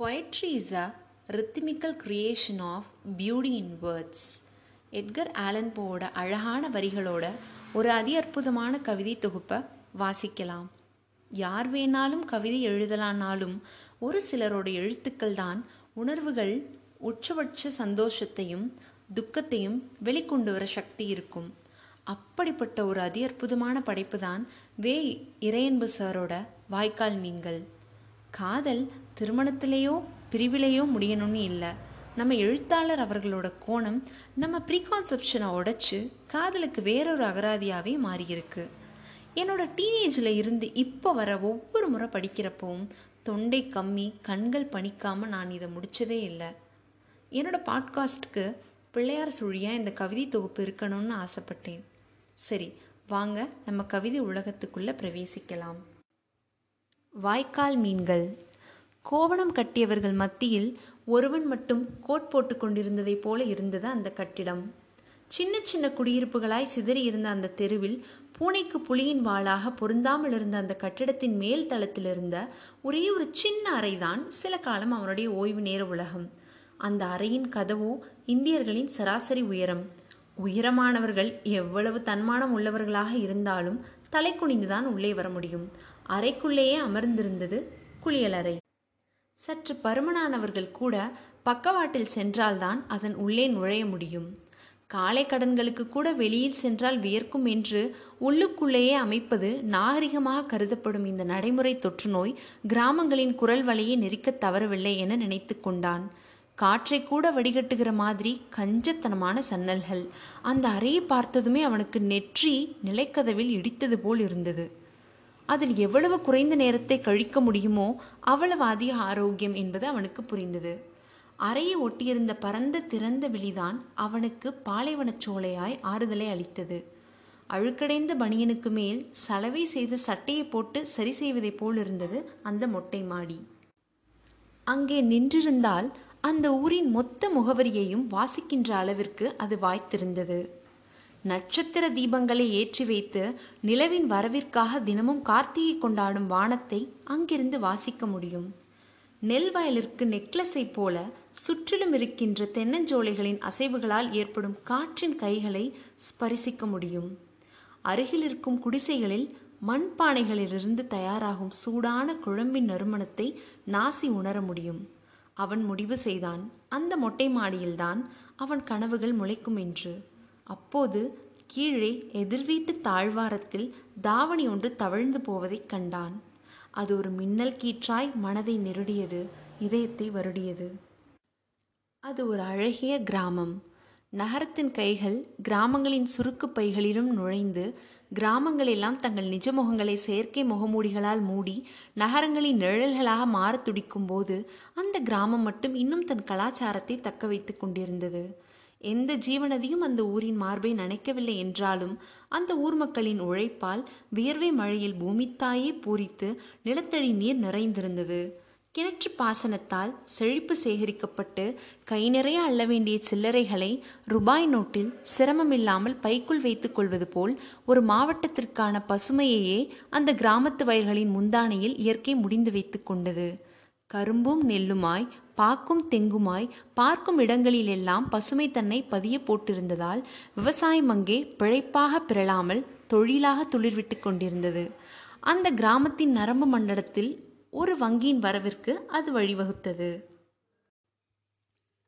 Poetry is a rhythmical creation of beauty in words Edgar Allan போவோட அழகான வரிகளோட ஒரு அதி அற்புதமான கவிதை தொகுப்பை வாசிக்கலாம். யார் வேணாலும் கவிதை எழுதலானாலும் ஒரு சிலரோட எழுத்துக்கள் தான் உணர்வுகள் உச்சபட்ச சந்தோஷத்தையும் துக்கத்தையும் வெளிக்கொண்டு வர சக்தி இருக்கும். அப்படிப்பட்ட ஒரு அதி அற்புதமான படைப்பு தான் வே இறையன்பு சாரோட வாய்க்கால் மீன்கள். காதல் திருமணத்திலேயோ பிரிவிலேயோ முடியணும்னு இல்லை. நம்ம எழுத்தாளர் அவர்களோட கோணம் நம்ம ப்ரீகான்செப்ஷனை உடைச்சு காதலுக்கு வேறொரு அகராதியாகவே மாறியிருக்கு. என்னோட டீனேஜில் இருந்து இப்போ வர ஒவ்வொரு முறை படிக்கிறப்பவும் தொண்டை கம்மி கண்கள் பணிக்காமல் நான் இதை முடிச்சதே இல்லை. என்னோட பாட்காஸ்ட்டுக்கு பிள்ளையார் சுழியாக இந்த கவிதை தொகுப்பு இருக்கணும்னு ஆசைப்பட்டேன். சரி வாங்க நம்ம கவிதை உலகத்துக்குள்ளே பிரவேசிக்கலாம். வாய்க்கால் மீன்கள். கோவணம் கட்டியவர்கள் மத்தியில் ஒருவன் மட்டும் கோட் போட்டு கொண்டிருந்ததைப் போல இருந்தது அந்த கட்டிடம். சின்ன சின்ன குடியிருப்புகளாய் சிதறி இருந்த அந்த தெருவில் பூனைக்கு புலியின் வாளாக பொருந்தாமல் இருந்த அந்த கட்டிடத்தின் மேல் தளத்தில் இருந்த ஒரே ஒரு சின்ன அறைதான் சில காலம் அவனுடைய ஓய்வு நேர உலகம். அந்த அறையின் கதவோ இந்தியர்களின் சராசரி உயரம். உயரமானவர்கள் எவ்வளவு தன்மானம் உள்ளவர்களாக இருந்தாலும் தலை குனிந்துதான் உள்ளே வர முடியும். அறைக்குள்ளேயே அமர்ந்திருந்தது குளியலறை. சற்று பருமனானவர்கள் கூட பக்கவாட்டில் சென்றால்தான் அதன் உள்ளே நுழைய முடியும். காலை கடன்களுக்கு கூட வெளியில் சென்றால் வியர்க்கும் என்று உள்ளுக்குள்ளேயே அமைப்பது நாகரிகமாக கருதப்படும் இந்த நடைமுறை தொற்றுநோய் கிராமங்களின் குரல் வலையை நெரிக்கத் தவறவில்லை என நினைத்து கொண்டான். காற்றை கூட வடிகட்டுகிற மாதிரி கஞ்சத்தனமான சன்னல்கள். அந்த அறையை பார்த்ததுமே அவனுக்கு நெற்றி நிலைக்கதவில் இடித்தது போல் இருந்தது. அதில் எவ்வளவு குறைந்த நேரத்தை கழிக்க முடியுமோ அவ்வளவு அதிக ஆரோக்கியம் என்பது அவனுக்கு புரிந்தது. அறையை ஒட்டியிருந்த பரந்த திறந்த வெளிதான் அவனுக்கு பாலைவனச் சோலையாய் ஆறுதலை அளித்தது. அழுக்கடைந்த பனியனுக்கு மேல் சலவை செய்த சட்டையை போட்டு சரி செய்வதைப் போல் இருந்தது அந்த மொட்டை மாடி. அங்கே நின்றிருந்தால் அந்த ஊரின் மொத்த முகவரியையும் வாசிக்கின்ற அளவிற்கு அது வாய்த்திருந்தது. நட்சத்திர தீபங்களை ஏற்றி வைத்து நிலவின் வரவிற்காக தினமும் கார்த்திகை கொண்டாடும் வானத்தை அங்கிருந்து வாசிக்க முடியும். நெல் வயலிற்கு நெக்லஸை போல சுற்றிலும் இருக்கின்ற தென்னஞ்சோலைகளின் அசைவுகளால் ஏற்படும் காற்றின் கைகளை ஸ்பரிசிக்க முடியும். அருகில் இருக்கும் குடிசைகளில் மண்பானைகளிலிருந்து தயாராகும் சூடான குழம்பின் நறுமணத்தை நாசி உணர முடியும். அவன் முடிவு செய்தான் அந்த மொட்டை மாடியில்தான் அவன் கனவுகள் முளைக்கும் என்று. அப்போது கீழே எதிர்வீட்டு தாழ்வாரத்தில் தாவணி ஒன்று தவழ்ந்து போவதைக் கண்டான். அது ஒரு மின்னல் கீற்றாய் மனதை நெருடியது இதயத்தை வருடியது. அது ஒரு அழகிய கிராமம். நகரத்தின் கைகள் கிராமங்களின் சுருக்கு பைகளிலும் நுழைந்து கிராமங்களெல்லாம் தங்கள் நிஜ முகங்களை செயற்கை முகமூடிகளால் மூடி நகரங்களின் நிழல்களாக மாற துடிக்கும் போது அந்த கிராமம் மட்டும் இன்னும் தன் கலாச்சாரத்தை தக்க வைத்து கொண்டிருந்தது. எந்த ஜீவனதியும் அந்த ஊரின் மார்பை நனைக்கவில்லை என்றாலும் அந்த ஊர் மக்களின் உழைப்பால் வியர்வை மழையில் பூமித்தாயே பூரித்து நிலத்தடி நீர் நிறைந்திருந்தது. கிணற்று பாசனத்தால் செழிப்பு சேகரிக்கப்பட்டு கை நிறைய அள்ள வேண்டிய சில்லறைகளை ரூபாய் நோட்டில் சிரமமில்லாமல் பைக்குள் வைத்துக் கொள்வது போல் ஒரு மாவட்டத்திற்கான பசுமையையே அந்த கிராமத்து வயல்களின் முந்தானையில் இயற்கை முடிந்து வைத்து கொண்டது. கரும்பும் நெல்லுமாய் பாக்கும் தெங்குமாய் பார்க்கும் இடங்களிலெல்லாம் பசுமை தன்னை பதிய போட்டிருந்ததால் விவசாயம் அங்கே பிழைப்பாக பிறழாமல் தொழிலாக துளிர்விட்டு கொண்டிருந்தது. அந்த கிராமத்தின் நரம்பு மண்டலத்தில் ஒரு வங்கியின் வரவிற்கு அது வழிவகுத்தது.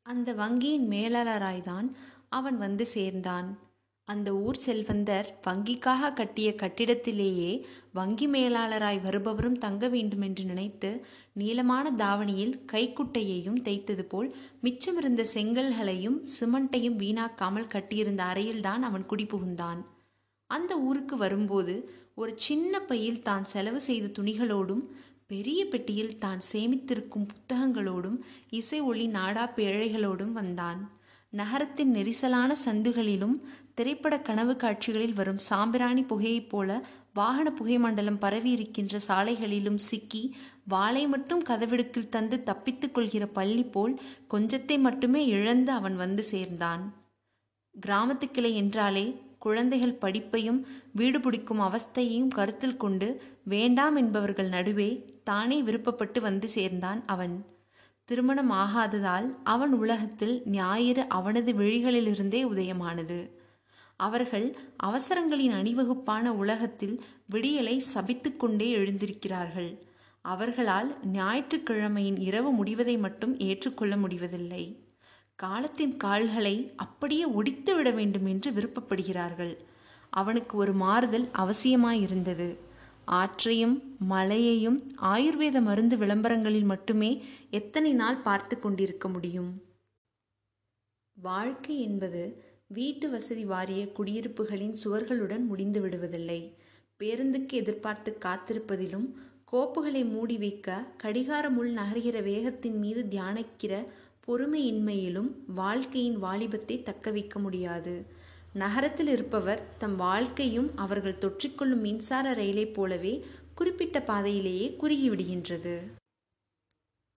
அந்த வங்கியின் மேலாளராய்தான் அவன் வந்து சேர்ந்தான். அந்த ஊர் செல்வந்தர் வங்கிக்காக கட்டிய கட்டிடத்திலேயே வங்கி மேலாளராய் வருபவரும் தங்க வேண்டுமென்று நினைத்து நீளமான தாவணியில் கைக்குட்டையையும் தைத்தது போல் மிச்சமிருந்த செங்கல்களையும் சிமெண்ட்டையும் வீணாக்காமல் கட்டியிருந்த அறையில்தான் அவன் குடிபுகுந்தான். அந்த ஊருக்கு வரும்போது ஒரு சின்ன பையில் தான் செலவு செய்த துணிகளோடும் பெரிய பெட்டியில் தான் சேமித்திருக்கும் புத்தகங்களோடும் இசை ஒளி நாடா பேழைகளோடும் வந்தான். நகரத்தின் நெரிசலான சந்துகளிலும் திரைப்பட கனவு காட்சிகளில் வரும் சாம்பிராணி புகையைப் போல வாகன புகை மண்டலம் பரவி இருக்கின்ற சாலைகளிலும் சிக்கி வாளை மட்டும் கதவிடுக்கில் தந்து தப்பித்துக் கொள்கிற பள்ளி போல் கொஞ்சத்தை மட்டுமே இழந்து அவன் வந்து சேர்ந்தான். கிராமத்து கிளை என்றாலே குழந்தைகள் படிப்பையும் வீடு பிடிக்கும் அவஸ்தையையும் கருத்தில் கொண்டு வேண்டாம் என்பவர்கள் நடுவே தானே விருப்பப்பட்டு வந்து சேர்ந்தான் அவன். திருமணம் ஆகாததால் அவன் உலகத்தில் ஞாயிறு அவனது விழிகளிலிருந்தே உதயமானது. அவர்கள் அவசரங்களின் அணிவகுப்பான உலகத்தில் விடியலை சபித்துக்கொண்டே எழுந்திருக்கிறார்கள். அவர்களால் ஞாயிற்றுக்கிழமையின் இரவு முடிவதை மட்டும் ஏற்றுக்கொள்ள முடிவதில்லை. காலத்தின் கால்களை அப்படியே ஒடித்து விட வேண்டும் என்று விருப்பப்படுகிறார்கள். அவனுக்கு ஒரு மாறுதல் அவசியமாயிருந்தது. ஆற்றையும் மலையையும் ஆயுர்வேத மருந்து விளம்பரங்களில் மட்டுமே எத்தனை நாள் பார்த்து கொண்டிருக்க முடியும்? வாழ்க்கை என்பது வீட்டு வசதி வாரிய குடியிருப்புகளின் சுவர்களுடன் முடிந்து விடுவதில்லை. பேருந்துக்கு எதிர்பார்த்து காத்திருப்பதிலும் கோப்புகளை மூடி வைக்க கடிகாரமுள் நகர்கிற வேகத்தின் மீது தியானிக்கிற பொறுமையின்மையிலும் வாழ்க்கையின் வாலிபத்தை தக்க வைக்க முடியாது. நகரத்தில் இருப்பவர் தம் வாழ்க்கையும் அவர்கள் தொற்றிக்கொள்ளும் மின்சார ரயிலைப் போலவே குறிப்பிட்ட பாதையிலேயே குறுகிவிடுகின்றது.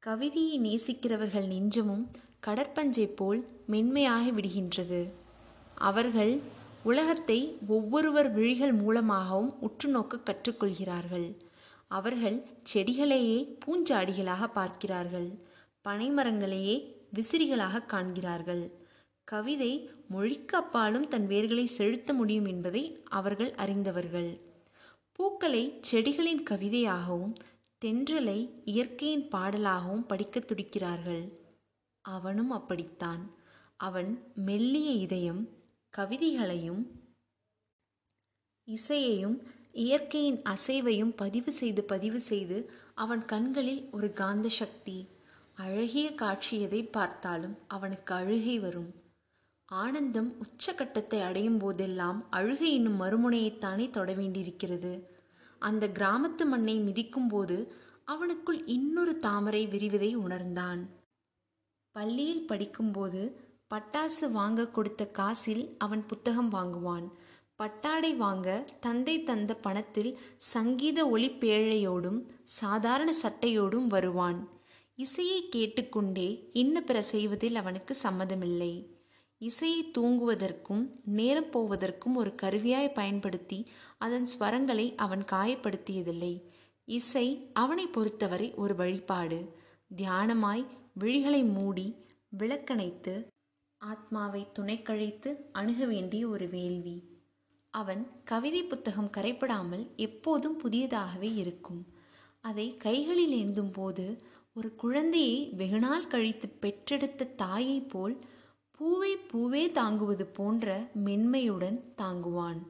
கவிதையை நேசிக்கிறவர்கள் நெஞ்சமும் கடற்பஞ்சை போல் மென்மையாகி விடுகின்றது. அவர்கள் உலகத்தை ஒவ்வொருவர் விழிகள் மூலமாகவும் உற்று நோக்க கற்றுக்கொள்கிறார்கள். அவர்கள் செடிகளையே பூஞ்சாடிகளாக பார்க்கிறார்கள். பனைமரங்களையே விசிறிகளாக காண்கிறார்கள். கவிதை மொழிக்கு அப்பாலும் தன் வேர்களை செலுத்த முடியும் என்பதை அவர்கள் அறிந்தவர்கள். பூக்களை செடிகளின் கவிதையாகவும் தென்றலை இயற்கையின் பாடலாகவும் படிக்கத் துடிக்கிறார்கள். அவனும் அப்படித்தான். அவன் மெல்லிய இதயம் கவிதைகளையும் இசையையும் இயற்கையின் அசைவையும் பதிவு செய்து பதிவு செய்து அவன் கண்களில் ஒரு காந்த சக்தி அழகிய காட்சி எதை பார்த்தாலும் அவனுக்கு அழுகை வரும். ஆனந்தம் உச்சகட்டத்தை அடையும் போதெல்லாம் அழுகை என்னும் மறுமுனையைத்தானே தொட வேண்டியிருக்கிறது. அந்த கிராமத்து மண்ணை மிதிக்கும் போது அவனுக்குள் இன்னொரு தாமரை விரிவதை உணர்ந்தான். பள்ளியில் படிக்கும்போது பட்டாசு வாங்க கொடுத்த காசில் அவன் புத்தகம் வாங்குவான். பட்டாடை வாங்க தந்தை தந்த பணத்தில் சங்கீத ஒளிப்பேழையோடும் சாதாரண சட்டையோடும் வருவான். இசையை கேட்டுக்கொண்டே இன்ன பிற செய்வதில் அவனுக்கு சம்மதமில்லை. இசையை தூங்குவதற்கும் நேரம் போவதற்கும் ஒரு கருவியாய் பயன்படுத்தி அதன் ஸ்வரங்களை அவன் காயப்படுத்தியதில்லை. இசை அவனை பொறுத்தவரை ஒரு வழிபாடு. தியானமாய் விழிகளை மூடி விளக்கணைத்து ஆத்மாவை துணைக்கழித்து அணுக வேண்டிய ஒரு வேள்வி. அவன் கவிதை புத்தகம் கரைப்படாமல் எப்போதும் புதியதாகவே இருக்கும். அதை கைகளில் ஏந்தும் போது ஒரு குழந்தையை வெகுநாள் கழித்து பெற்றெடுத்த தாயைப் போல் பூவை பூவே தாங்குவது போன்ற மென்மையுடன் தாங்குவான்.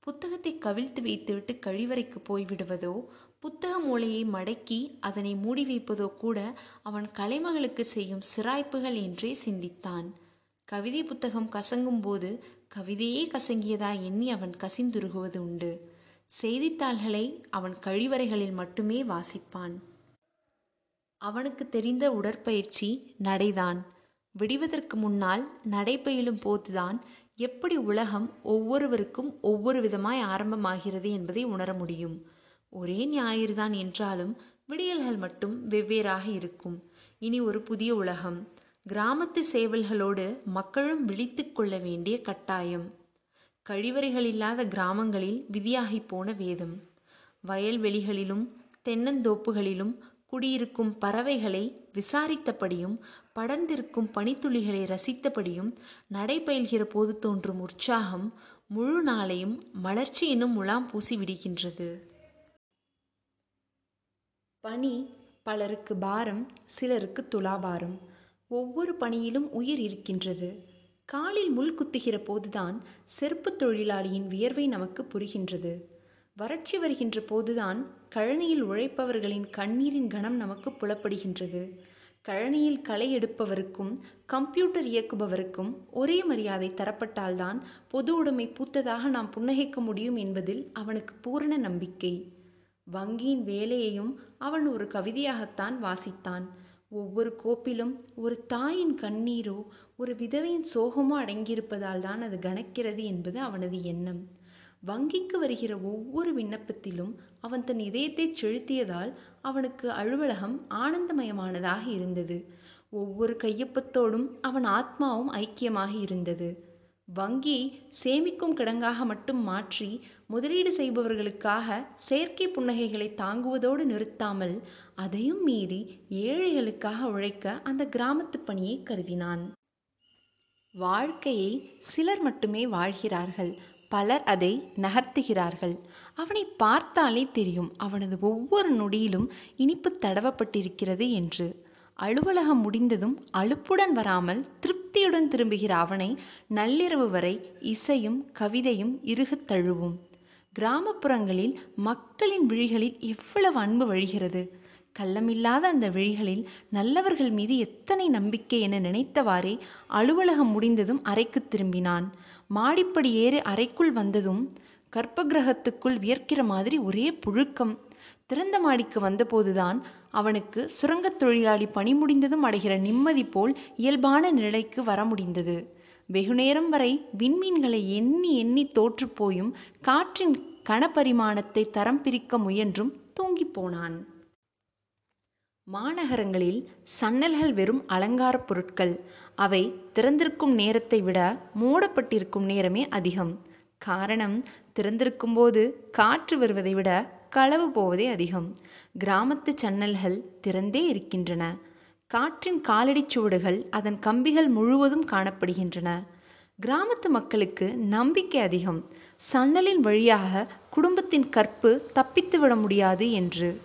புத்தகத்தை கவிழ்த்து வைத்துவிட்டு கழிவறைக்கு போய்விடுவதோ புத்தக மூளையை மடக்கி அதனை மூடி வைப்பதோ கூட அவன் கலைமகளுக்கு செய்யும் சிராய்ப்புகள் என்றே சிந்தித்தான். கவிதை புத்தகம் கசங்கும் போது கவிதையே கசங்கியதா எண்ணி அவன் கசிந்துருகுவது உண்டு. செய்தித்தாள்களை அவன் கழிவறைகளில் மட்டுமே வாசிப்பான். அவனுக்கு தெரிந்த உடற்பயிற்சி நடைதான். விடிவதற்கு முன்னால் நடைபயிலும் போதுதான் எப்படி உலகம் ஒவ்வொருவருக்கும் ஒவ்வொரு விதமாய் ஆரம்பமாகிறது என்பதை உணர முடியும். ஒரே ஞாயிறுதான் என்றாலும் விடியல்கள் மட்டும் வெவ்வேறாக இருக்கும். இனி ஒரு புதிய உலகம். கிராமத்து சேவல்களோடு மக்களும் விழித்து கொள்ள வேண்டிய கட்டாயம். கழிவறைகள் இல்லாத கிராமங்களில் விதியாகி போன வேதம். வயல்வெளிகளிலும் தென்னந்தோப்புகளிலும் குடியிருக்கும் பறவைகளை விசாரித்தபடியும் படர்ந்திருக்கும் பனித்துளிகளை ரசித்தபடியும் நடைபயில்கிற போது தோன்றும் உற்சாகம் முழு நாளையும் மலர்ச்சி என்னும் முலாம் பூசி விடுகின்றது. பனி பலருக்கு பாரம் சிலருக்கு துலாபாரம் ஒவ்வொரு பணியிலும் உயிர் இருக்கின்றது. காலில் முள் குத்துகிற போதுதான் செருப்பு தொழிலாளியின் வியர்வை நமக்கு புரிகின்றது. வறட்சி வருகின்ற போதுதான் கழனியில் உழைப்பவர்களின் கண்ணீரின் கணம் நமக்கு புலப்படுகின்றது. கழனியில் களை எடுப்பவருக்கும் கம்ப்யூட்டர் இயக்குபவருக்கும் ஒரே மரியாதை தரப்பட்டால்தான் பொது உடைமை பூத்ததாக நாம் புன்னகைக்க முடியும் என்பதில் அவனுக்கு பூரண நம்பிக்கை. வங்கியின் வேலையையும் அவன் ஒரு கவிதையாகத்தான் வாசித்தான். ஒவ்வொரு கோப்பிலும் ஒரு தாயின் கண்ணீரோ ஒரு விதவையின் சோகமோ அடங்கியிருப்பதால் தான் அது கனக்கிறது என்பது அவனது எண்ணம். வங்கிக்கு வருகிற ஒவ்வொரு விண்ணப்பத்திலும் அவன் தன் இதயத்தை செலுத்தியதால் அவனுக்கு அலுவலகம் ஆனந்தமயமானதாக இருந்தது. ஒவ்வொரு கையொப்பத்தோடும் அவன் ஆத்மாவும் ஐக்கியமாக இருந்தது. வங்கியை சேமிக்கும் கிடங்காக மட்டும் மாற்றி முதலீடு செய்பவர்களுக்காக செயற்கை புன்னகைகளை தாங்குவதோடு நிறுத்தாமல் அதையும் மீறி ஏழைகளுக்காக உழைக்க அந்த கிராமத்து பணியை கருதினான். வாழ்க்கையை சிலர் மட்டுமே வாழ்கிறார்கள். பலர் அதை நகர்த்துகிறார்கள். அவனை பார்த்தாலே தெரியும் அவனது ஒவ்வொரு நொடியிலும் இனிப்பு தடவப்பட்டிருக்கிறது என்று. அலுவலகம் முடிந்ததும் அலுப்புடன் வராமல் திருப்தியுடன் திரும்புகிற அவனை நள்ளிரவு வரை இசையும் கவிதையும் இறுகத் தழுவும். கிராமப்புறங்களில் மக்களின் விழிகளில் எவ்வளவு அன்பு வழிகிறது. கள்ளமில்லாத அந்த விழிகளில் நல்லவர்கள் மீது எத்தனை நம்பிக்கை என நினைத்தவாறே அலுவலகம் முடிந்ததும் அறைக்கு திரும்பினான். மாடிப்படி ஏறி அறைக்குள் வந்ததும் கர்ப்பகிரகத்துக்குள் வியர்க்கிற மாதிரி ஒரே புழுக்கம். திறந்த மாடிக்கு வந்தபோதுதான் அவனுக்கு சுரங்கத் தொழிலாளி பணி முடிந்ததும் அடைகிற நிம்மதி போல் இயல்பான நிலைக்கு வர முடிந்தது வெகுநேரம் வரை விண்மீன்களை எண்ணி எண்ணி தோற்றுப்போயும் காற்றின் கனபரிமாணத்தை தரம் பிரிக்க முயன்றும் தூங்கிப் போனான். மாநகரங்களில் சன்னல்கள் வெறும் அலங்கார பொருட்கள். அவை திறந்திருக்கும் நேரத்தை விட மூடப்பட்டிருக்கும் நேரமே அதிகம். காரணம் திறந்திருக்கும் போது காற்று வருவதை விட களவு போவதே அதிகம். கிராமத்து சன்னல்கள் திறந்தே இருக்கின்றன. காற்றின் காலடிச் சுவடுகள் அதன் கம்பிகள் முழுவதும் காணப்படுகின்றன. கிராமத்து மக்களுக்கு நம்பிக்கை அதிகம். சன்னலின் வழியாக குடும்பத்தின் கற்பு தப்பித்து விட முடியாது என்று.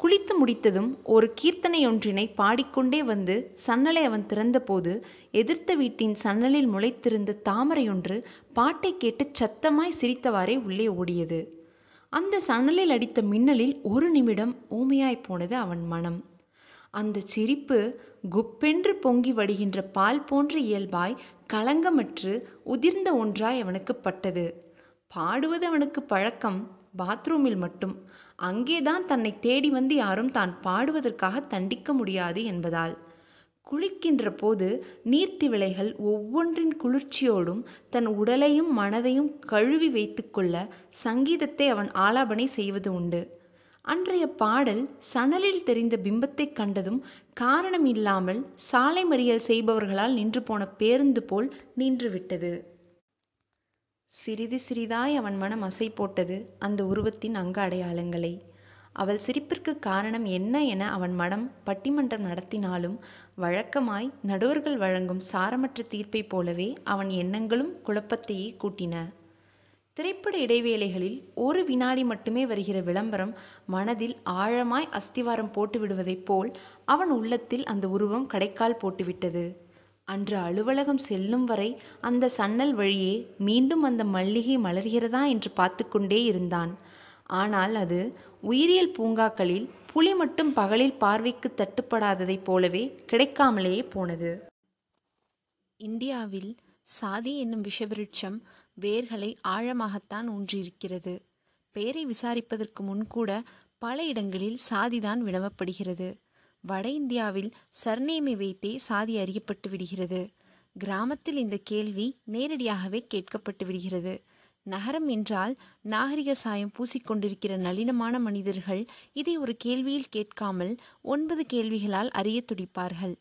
குளித்து முடித்ததும் ஒரு கீர்த்தனையொன்றினை பாடிக்கொண்டே வந்து சன்னலை அவன் திறந்தபோது எதிர்த்த வீட்டின் சன்னலில் முளைத்திருந்த தாமரையொன்று பாட்டை கேட்டு சத்தமாய் சிரித்தவாறே உள்ளே ஓடியது. அந்த சணலில் அடித்த மின்னலில் ஒரு நிமிடம் ஊமையாய் போனது அவன் மனம். அந்த சிரிப்பு குப்பென்று பொங்கி வடிகின்ற பால் போன்ற இயல்பாய் களங்கமற்று உதிர்ந்த ஒன்றாய் அவனுக்கு பட்டது. பாடுவது அவனுக்கு பழக்கம் பாத்ரூமில் மட்டும். அங்கேதான் தன்னை தேடி வந்து யாரும் தான் பாடுவதற்காக தண்டிக்க முடியாது என்பதால். குளிக்கின்ற போது நீர்த்திவிளைகள் ஒவ்வொன்றின் குளிர்ச்சியோடும் தன் உடலையும் மனதையும் கழுவி வைத்துக்கொள்ள சங்கீதத்தை அவன் ஆலாபனை செய்வது உண்டு. அன்றைய பாடல் சணலில் தெரிந்த பிம்பத்தைக் கண்டதும் காரணம் இல்லாமல் சாலை மறியல் செய்பவர்களால் நின்று போன பேருந்து போல் நின்றுவிட்டது. சிறிது சிறிதாய் அவன் மனம் அசை போட்டது அந்த உருவத்தின் அங்க அடையாளங்களை. அவள் சிரிப்பிற்கு காரணம் என்ன என அவன் மனம் பட்டிமன்றம் நடத்தினாலும் வழக்கமாய் நடுவர்கள் வழங்கும் சாரமற்ற தீர்ப்பைப் போலவே அவன் எண்ணங்களும் குழப்பத்தையே கூட்டின. திரைப்பட இடைவேளைகளில் ஒரு வினாடி மட்டுமே வருகிற விளம்பரம் மனதில் ஆழமாய் அஸ்திவாரம் போட்டுவிடுவதைப் போல் அவன் உள்ளத்தில் அந்த உருவம் கடைக்கால் போட்டுவிட்டது அன்று அலுவலகம் செல்லும் வரை அந்த சன்னல் வழியே மீண்டும் அந்த மல்லிகை மலர்கிறதா என்று பார்த்து கொண்டே இருந்தான். ஆனால் அது உயிரியல் பூங்காக்களில் புலி மட்டும் பகலில் பார்வைக்கு தட்டுப்படாததைப் போலவே கிடைக்காமலேயே போனது. இந்தியாவில் சாதி என்னும் விஷவிருட்சம் வேர்களை ஆழமாகத்தான் ஊன்றியிருக்கிறது. பெயரை விசாரிப்பதற்கு முன்கூட பல இடங்களில் சாதிதான் வினவப்படுகிறது. வட இந்தியாவில் சர்நேமை வைத்தே சாதி அறியப்பட்டு விடுகிறது. கிராமத்தில் இந்த கேள்வி நேரடியாகவே கேட்கப்பட்டு விடுகிறது. நகரம் என்றால் நாகரிக சாயம் பூசிக்கொண்டிருக்கிற நளினமான மனிதர்கள் இதை ஒரு கேள்வியில் கேட்காமல் ஒன்பது கேள்விகளால் அறிய துடிப்பார்கள்.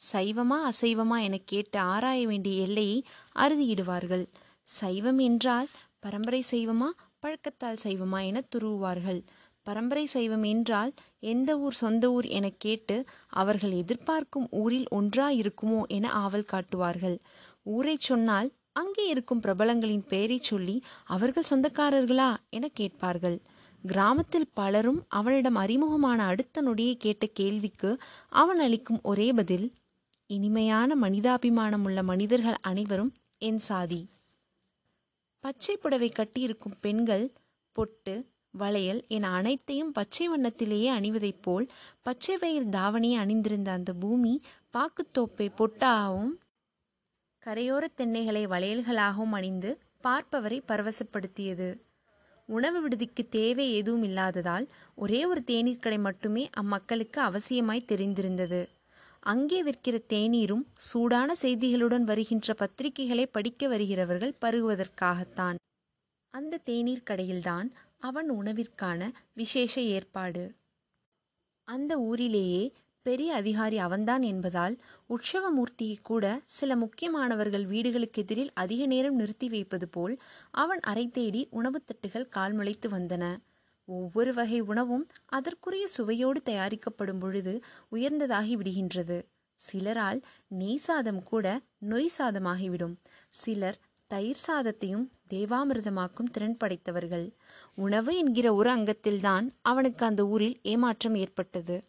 சைவமா அசைவமா என கேட்டு ஆராய வேண்டிய எல்லையை அறுதியிடுவார்கள். சைவம் என்றால் பரம்பரை சைவமா பழக்கத்தால் சைவமா என துருவுவார்கள். பரம்பரை சைவம் என்றால் எந்த ஊர் சொந்த ஊர் என கேட்டு அவர்கள் எதிர்பார்க்கும் ஊரில் ஒன்றா இருக்குமோ என ஆவல் காட்டுவார்கள். ஊரை சொன்னால் அங்கே இருக்கும் பிரபலங்களின் பெயரை சொல்லி அவர்கள் சொந்தக்காரர்களா? என கேட்பார்கள். கிராமத்தில் பலரும் அவனிடம் அறிமுகமான அடுத்த நொடியை கேட்ட கேள்விக்கு அவன் அளிக்கும் ஒரே பதில் இனிமையான மனிதாபிமானம் உள்ள மனிதர்கள் அனைவரும் என் சாதி. பச்சை புடவை கட்டியிருக்கும் பெண்கள் பொட்டு வளையல் என அனைத்தையும் பச்சை வண்ணத்திலேயே அணிவதைப் போல் பச்சை வயல் தாவணியை அணிந்திருந்த அந்த பூமி பாக்குத்தோப்பை பொட்டாகவும் கரையோரத் தென்னைகளை வளையல்களாகவும் அணிந்து பார்ப்பவரை பரவசப்படுத்தியது. உணவு விடுதிக்கு தேவை எதுவும் இல்லாததால் ஒரே ஒரு தேநீர் கடை மட்டுமே அம்மக்களுக்கு அவசியமாய் தெரிந்திருந்தது. அங்கே விற்கிற தேநீரும் சூடான செய்திகளுடன் வருகின்ற பத்திரிகைகளை படிக்க வருகிறவர்கள் பருகுவதற்காகத்தான். அந்த தேநீர் கடையில்தான் அவன் உணவிற்கான விசேஷ ஏற்பாடு. அந்த ஊரிலேயே பெரிய அதிகாரி அவன்தான் என்பதால் உற்சவமூர்த்தியை கூட சில முக்கியமானவர்கள் வீடுகளுக்கு எதிரில் அதிக நேரம் நிறுத்தி வைப்பது போல் அவன் அறை தேடி உணவுத் தட்டுகள் கால்முளைத்து வந்தன. ஒவ்வொரு வகை உணவும் அதற்குரிய சுவையோடு தயாரிக்கப்படும் பொழுது உயர்ந்ததாகி விடுகின்றது. சிலரால் நெய் சாதம் கூட நொய் சாதமாகிவிடும். சிலர் தயிர் சாதத்தையும் தேவாமிர்தமாக்கும் திறன் படைத்தவர்கள். உணவு என்கிற ஒரு அங்கத்தில்தான் அவனுக்கு அந்த ஊரில் ஏமாற்றம் ஏற்பட்டது.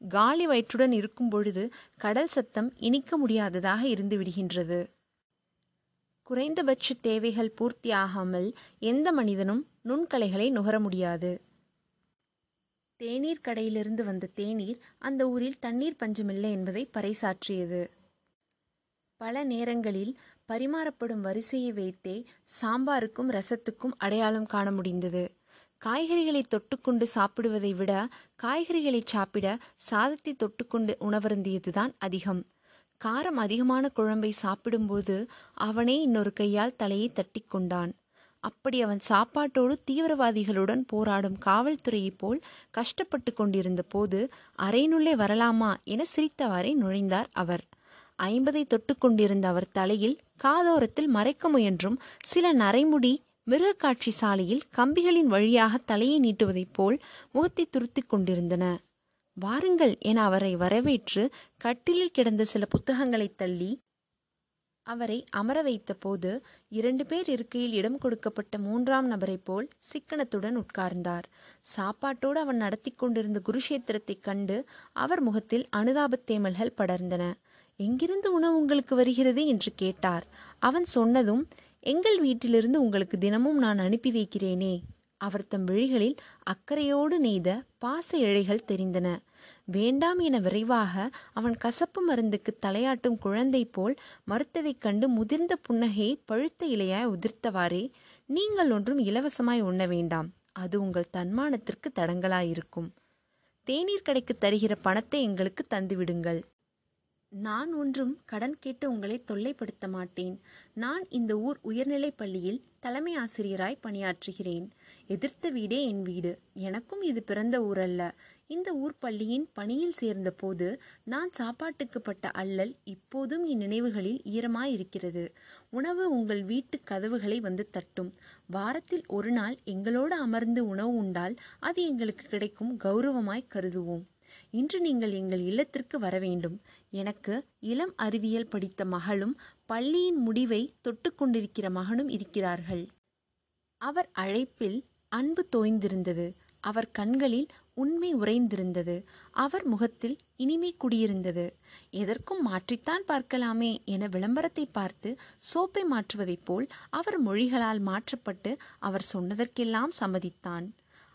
காலி வயிற்றுடன் இருக்கும் பொழுது கடல் சத்தம் இனிக்க முடியாததாக இருந்து விடுகின்றது. குறைந்தபட்ச தேவைகள் பூர்த்தியாகாமல் எந்த மனிதனும் நுண்கலைகளை நுகர முடியாது. தேநீர் கடையிலிருந்து வந்த தேநீர் அந்த ஊரில் தண்ணீர் பஞ்சமில்லை என்பதை பறைசாற்றியது. பல நேரங்களில் பரிமாறப்படும் வரிசையை வைத்தே சாம்பாருக்கும் ரசத்துக்கும் அடையாளம் காண முடிந்தது. காய்கறிகளை தொட்டுக்கொண்டு சாப்பிடுவதை விட காய்கறிகளை சாப்பிட சாதத்தை தொட்டுக்கொண்டு உணவருந்தியதுதான் அதிகம். காரம் அதிகமான குழம்பை சாப்பிடும்போது அவனே இன்னொரு கையால் தலையை தட்டி கொண்டான் அப்படி அவன் சாப்பாட்டோடு தீவிரவாதிகளுடன் போராடும் காவல்துறையைப் போல் கஷ்டப்பட்டு கொண்டிருந்த போது அறையினுள்ளே வரலாமா என சிரித்தவாறே நுழைந்தார் அவர். ஐம்பதை தொட்டு கொண்டிருந்த அவர் தலையில் காதோரத்தில் மறைக்க முயன்றும் சில நரைமுடி மிருகக்காட்சி சாலையில் கம்பிகளின் வழியாக தலையை நீட்டுவதைப் போல் முகத்தை துருத்திக் கொண்டிருந்தன. வாருங்கள் என அவரை வரவேற்று கட்டிலில் கிடந்த சில புத்தகங்களை தள்ளி அவரை அமர வைத்த போது இரண்டு பேர் இருக்கையில் இடம் கொடுக்கப்பட்ட மூன்றாம் நபரைப் போல் சிக்கனத்துடன் உட்கார்ந்தார். சாப்பாட்டோடு அவன் நடத்தி கொண்டிருந்த குருஷேத்திரத்தைக் கண்டு அவர் முகத்தில் அனுதாபத்தேமல்கள் படர்ந்தன. எங்கிருந்து உணவு உங்களுக்கு வருகிறது? என்று கேட்டார். அவன் சொன்னதும் எங்கள் வீட்டிலிருந்து உங்களுக்கு தினமும் நான் அனுப்பி வைக்கிறேனே. அவர் தம் விழிகளில் அக்கறையோடு நெய்த பாச இழைகள் தெரிந்தன. வேண்டாம் என விரைவாக அவன் கசப்பு மருந்துக்கு தலையாட்டும் குழந்தை போல் மறுத்ததைக் கண்டு முதிர்ந்த புன்னகையை பழுத்த இலையாய் உதிர்த்தவாறே நீங்கள் ஒன்றும் இலவசமாய் உண்ண வேண்டாம். அது உங்கள் தன்மானத்திற்கு தடங்கலாயிருக்கும் தேநீர் கடைக்கு தருகிற பணத்தை எங்களுக்கு தந்துவிடுங்கள். நான் ஒன்றும் கடன் கேட்டு உங்களை தொல்லைப்படுத்த மாட்டேன். நான் இந்த ஊர் உயர்நிலைப் பள்ளியில் தலைமை ஆசிரியராய் பணியாற்றுகிறேன். எதிர்த்த வீடே என் வீடு. எனக்கும் இது பிறந்த ஊரல்ல. இந்த ஊர் பள்ளியின் பணியில் சேர்ந்தபோது நான் சாப்பாட்டுக்கு பட்ட அல்லல் இப்போதும் என் நினைவுகளில் ஈரமாயிருக்கிறது. உணவு உங்கள் வீட்டு கதவுகளை வந்து தட்டும். வாரத்தில் ஒரு நாள் எங்களோடு அமர்ந்து உணவு உண்டால் அது எங்களுக்கு கிடைக்கும் கௌரவமாய் கருதுவோம். இன்று நீங்கள் எங்கள் இல்லத்திற்கு வர வேண்டும். எனக்கு இளம் அறிவியல் படித்த மகளும் பள்ளியின் முடிவை தொட்டுக்கொண்டிருக்கிற மகனும் இருக்கிறார்கள். அவர் அழைப்பில் அன்பு தோய்ந்திருந்தது. அவர் கண்களில் உண்மை உறைந்திருந்தது. அவர் முகத்தில் இனிமை குடியிருந்தது. எதற்கும் மாற்றித்தான் பார்க்கலாமே என விளம்பரத்தை பார்த்து சோப்பை மாற்றுவதைப் போல் அவர் மொழிகளால் மாற்றப்பட்டு அவர் சொன்னதற்கெல்லாம் சம்மதித்தான்.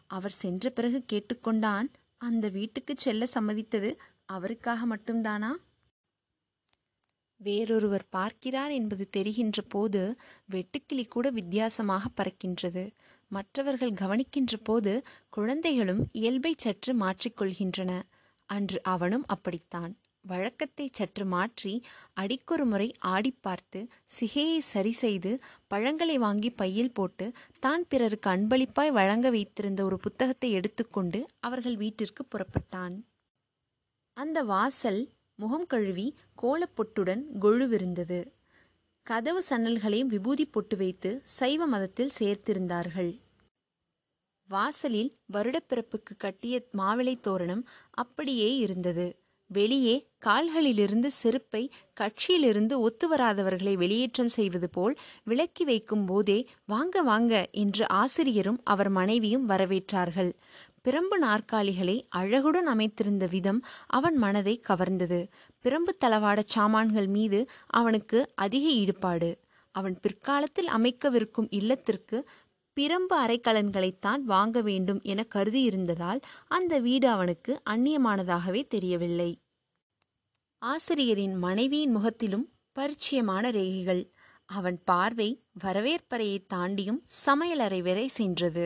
அவர் சென்ற பிறகு கேட்டுக்கொண்டான் அந்த வீட்டுக்கு செல்ல சம்மதித்தது அவருக்காக மட்டும்தானா? வேறொருவர் பார்க்கிறார் என்பது தெரிகின்ற போது வெட்டுக்கிளி கூட வித்தியாசமாக பறக்கின்றது. மற்றவர்கள் கவனிக்கின்ற போது குழந்தைகளும் இயல்பை சற்று மாற்றிக்கொள்கின்றன அன்று அவனும் அப்படித்தான். வழக்கத்தை சற்று மாற்றி அடிக்கொரு முறை ஆடி பார்த்து சிகையை சரி செய்து பழங்களை வாங்கி பையில் போட்டு தான் பிறருக்கு அன்பளிப்பாய் வழங்க வைத்திருந்த ஒரு புத்தகத்தை எடுத்துக்கொண்டு அவர்கள் வீட்டிற்கு புறப்பட்டான். அந்த வாசல் முகம் கழுவி கோலப்பொட்டுடன் கொழுவிருந்தது. கதவு சன்னல்களையும் விபூதி பொட்டு வைத்து சைவ மதத்தில் சேர்த்திருந்தார்கள். வாசலில் வருடப்பிறப்புக்கு கட்டிய மாவிளை தோரணம் அப்படியே இருந்தது. வெளியே கால்களிலிருந்து செருப்பை கட்சியிலிருந்து ஒத்து வராதவர்களை வெளியேற்றம் செய்வது போல் விலக்கி வைக்கும் போதே வாங்க வாங்க என்று ஆசிரியரும் அவர் மனைவியும் வரவேற்றார்கள். பிரம்பு நாற்காலிகளை அழகுடன் அமைத்திருந்த விதம் அவன் மனதை கவர்ந்தது. பிரம்பு தளவாடச் சாமான்கள் மீது அவனுக்கு அதிக ஈடுபாடு. அவன் பிற்காலத்தில் அமைக்கவிருக்கும் இல்லத்திற்கு பிரம்பு அரைக்கலன்களைத்தான் வாங்க வேண்டும் என கருதியிருந்ததால் அந்த வீடு அவனுக்கு அந்நியமானதாகவே தெரியவில்லை. ஆசிரியரின் மனைவியின் முகத்திலும் பரிச்சயமான ரேகைகள். அவன் பார்வை வரவேற்பறையை தாண்டியும் சமையலறை வரை சென்றது.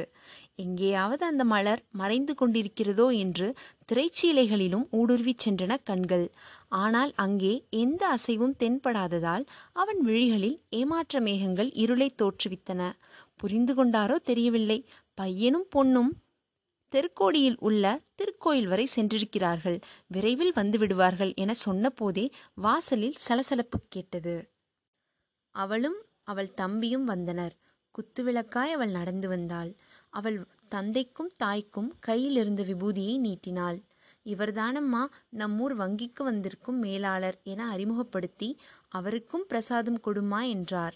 எங்கேயாவது அந்த மலர் மறைந்து கொண்டிருக்கிறதோ என்று திரைச்சீலைகளிலும் ஊடுருவிச் சென்றன கண்கள். ஆனால் அங்கே எந்த அசைவும் தென்படாததால் அவன் விழிகளில் ஏமாற்ற மேகங்கள் இருளை தோற்றுவித்தன. புரிந்து கொண்டாரோ தெரியவில்லை. பையனும் பொண்ணும் தெருக்கோடியில் உள்ள திருக்கோயில் வரை சென்றிருக்கிறார்கள். விரைவில் வந்து விடுவார்கள் என சொன்னபோதே வாசலில் சலசலப்பு கேட்டது. அவளும் அவள் தம்பியும் வந்தனர். குத்துவிளக்காய் அவள் நடந்து வந்தாள். அவள் தந்தைக்கும் தாய்க்கும் கையில் இருந்த விபூதியை நீட்டினாள். இவர்தானம்மா நம்மூர் வங்கிக்கு வந்திருக்கும் மேலாளர் என அறிமுகப்படுத்தி அவருக்கும் பிரசாதம் கொடுமா என்றார்.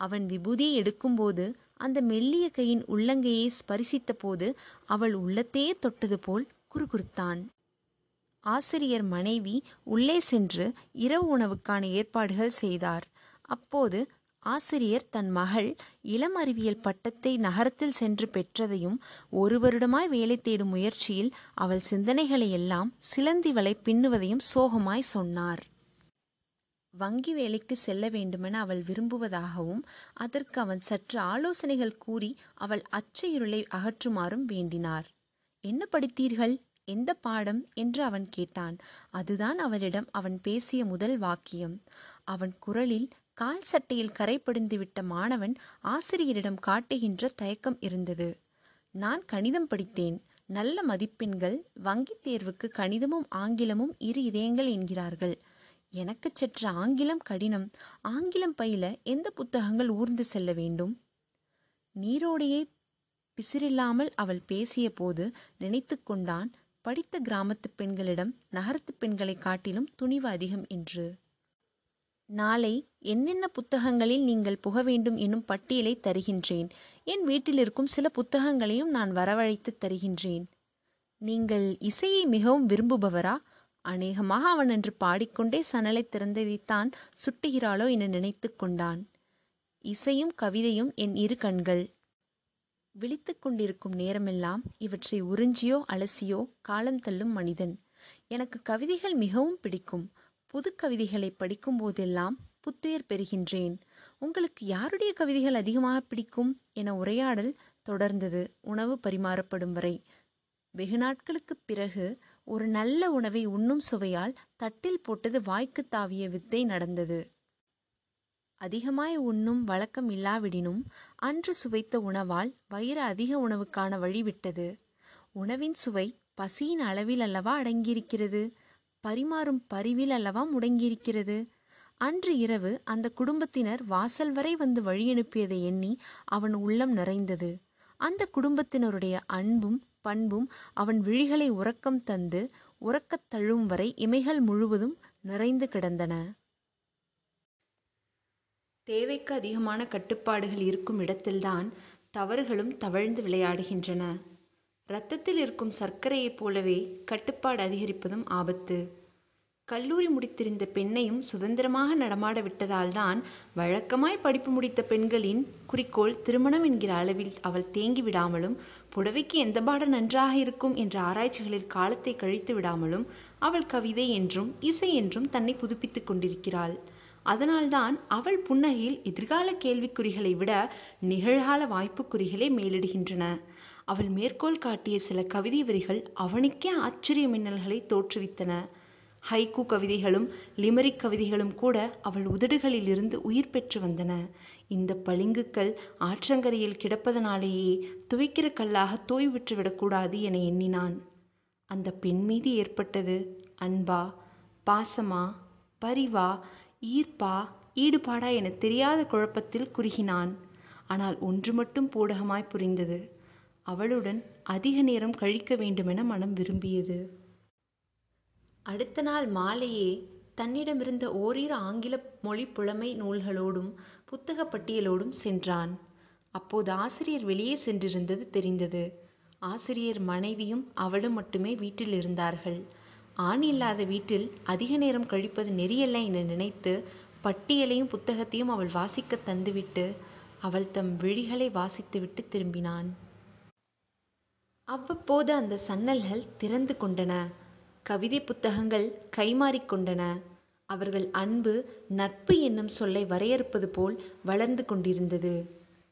அவன் விபூதியை எடுக்கும்போது அந்த மெல்லிய கையின் உள்ளங்கையை ஸ்பரிசித்த போது அவள் உள்ளத்தையே தொட்டது போல் குறுகுறுத்தான். ஆசிரியர் மனைவி உள்ளே சென்று இரவு உணவுக்கான ஏற்பாடுகள் செய்தார். அப்போது ஆசிரியர் தன் மகள் இளம் அறிவியல் பட்டத்தை நகரத்தில் சென்று பெற்றதையும் ஒரு வருடமாய் வேலை தேடும் முயற்சியில் அவள் சிந்தனைகளை எல்லாம் சிலந்தி வலை பின்னுவதையும் சோகமாய் சொன்னார். வங்கி வேலைக்கு செல்ல வேண்டுமென அவள் விரும்புவதாகவும் அதற்கு அவன் சற்று ஆலோசனைகள் கூறி அவள் அச்ச இருளை அகற்றுமாறும் வேண்டினார். என்ன படித்தீர்கள்? எந்த பாடம்? என்று அவன் கேட்டான். அதுதான் அவளிடம் அவன் பேசிய முதல் வாக்கியம். அவன் குரலில் கால் சட்டையில் கரை படிந்துவிட்ட மாணவன் ஆசிரியரிடம் காட்டுகின்ற தயக்கம் இருந்தது. நான் கணிதம் படித்தேன். நல்ல மதிப்பெண்கள் வங்கித் தேர்வுக்கு கணிதமும் ஆங்கிலமும் இரு இதயங்கள் என்கிறார்கள். எனக்கு சற்று ஆங்கிலம் கடினம். ஆங்கிலம் பயில எந்த புத்தகங்கள் ஊர்ந்து செல்ல வேண்டும்? நீரோடையை பிசிறில்லாமல் அவள் பேசிய போது நினைத்து கொண்டான் படித்த கிராமத்து பெண்களிடம் நகரத்து பெண்களை காட்டிலும் துணிவு அதிகம் என்று. நாளை என்னென்ன புத்தகங்களில் நீங்கள் புக வேண்டும் என்னும் பட்டியலை தருகின்றேன். என் வீட்டில் இருக்கும் சில புத்தகங்களையும் நான் வரவழைத்து தருகின்றேன். நீங்கள் இசையை மிகவும் விரும்புபவரா? அநேகமாக அவன் என்று பாடிக்கொண்டே சணலை திறந்ததைத்தான் சுட்டுகிறாளோ என நினைத்து கொண்டான். இசையும் கவிதையும் என் இரு கண்கள். விழித்து கொண்டிருக்கும் நேரமெல்லாம் இவற்றை உறிஞ்சியோ அலசியோ காலம் தள்ளும் மனிதன். எனக்கு கவிதைகள் மிகவும் பிடிக்கும். புது கவிதைகளை படிக்கும் போதெல்லாம் புத்துயிர் பெறுகின்றேன். உங்களுக்கு யாருடைய கவிதைகள் அதிகமாக பிடிக்கும் என உரையாடல் தொடர்ந்தது. உணவு பரிமாறப்படும் வரை. வெகு நாட்களுக்கு பிறகு ஒரு நல்ல உணவை உண்ணும் சுவையால் தட்டில் போட்டது வாய்க்கு தாவிய வித்தை நடந்தது. அதிகமாய் உண்ணும் வழக்கம் இல்லாவிடினும் அன்று சுவைத்த உணவால் வயிறு அதிக உணவுக்கான வழிவிட்டது உணவின் சுவை பசியின் அளவில் அல்லவா அடங்கியிருக்கிறது? பரிமாறும் பரிவில் அல்லவா முடங்கியிருக்கிறது? அன்று இரவு அந்த குடும்பத்தினர் வாசல் வரை வந்து வழியனுப்பியதை எண்ணி அவன் உள்ளம் நிறைந்தது. அந்த குடும்பத்தினருடைய அன்பும் பண்பும் அவன் விழிகளை உறக்கம் தந்து உறக்கத் தழும் வரை இமைகள் முழுவதும் நிறைந்து கிடந்தன. தேவைக்கு அதிகமான கட்டுப்பாடுகள் இருக்கும் இடத்தில்தான் தவறுகளும் தவழ்ந்து விளையாடுகின்றன. இரத்தத்தில் இருக்கும் சர்க்கரையைப் போலவே கட்டுப்பாடு அதிகரிப்பதும் ஆபத்து. கல்லூரி முடித்திருந்த பெண்ணையும் சுதந்திரமாக நடமாட விட்டதால்தான் வழக்கமாய் படிப்பு முடித்த பெண்களின் குறிக்கோள் திருமணம் என்கிற அளவில் அவள் தேங்கி விடாமலும் புடவைக்கு எந்த பாடம் நன்றாக இருக்கும் என்ற ஆராய்ச்சிகளில் காலத்தை கழித்து விடாமலும் அவள் கவிதை என்றும் இசை என்றும் தன்னை புதுப்பித்துக் கொண்டிருக்கிறாள். அதனால்தான் அவள் புன்னகையில் எதிர்கால கேள்விக்குறிகளை விட நிகழ்கால வாய்ப்புக்குறிகளே மேலிடுகின்றன. அவள் மேற்கோள் காட்டிய சில கவிதை வரிகள் அவனுக்கே ஆச்சரிய மின்னல்களை தோற்றுவித்தன. ஹைக்கூ கவிதைகளும் லிமரிக் கவிதைகளும் கூட அவள் உதடுகளில் இருந்து உயிர் பெற்று வந்தன. இந்த பளிங்குக்கல் ஆற்றங்கரையில் கிடப்பதனாலேயே துவைக்கிற கல்லாக தோய்வுற்று விடக்கூடாது என எண்ணினான். அந்த பெண் மீது ஏற்பட்டது அன்பா பாசமா பரிவா ஈர்ப்பா ஈடுபாடா என தெரியாத குழப்பத்தில் குறுகினான். ஆனால் ஒன்று மட்டும் பூடகமாய் புரிந்தது. அவளுடன் அதிக நேரம் கழிக்க வேண்டுமென மனம் விரும்பியது. அடுத்த நாள் மாலையே தன்னிடமிருந்த ஓரிரு ஆங்கில மொழி புலமை நூல்களோடும் புத்தக பட்டியலோடும் சென்றான். அப்போது ஆசிரியர் வெளியே சென்றிருந்தது தெரிந்தது. ஆசிரியர் மனைவியும் அவளும் மட்டுமே வீட்டில் இருந்தார்கள். ஆண் இல்லாத வீட்டில் அதிக நேரம் கழிப்பது நெறியல்ல என நினைத்து பட்டியலையும் புத்தகத்தையும் அவள் வாசிக்க தந்துவிட்டு அவள் தம் விழிகளை வாசித்துவிட்டு திரும்பினான். அவ்வப்போது அந்த சன்னல்கள் திறந்து கொண்டன. கவிதை புத்தகங்கள் கைமாறிக் கொண்டன. அவர்கள் அன்பு நட்பு என்னும் சொல்லை வரையறுப்பது போல் வளர்ந்து கொண்டிருந்தது.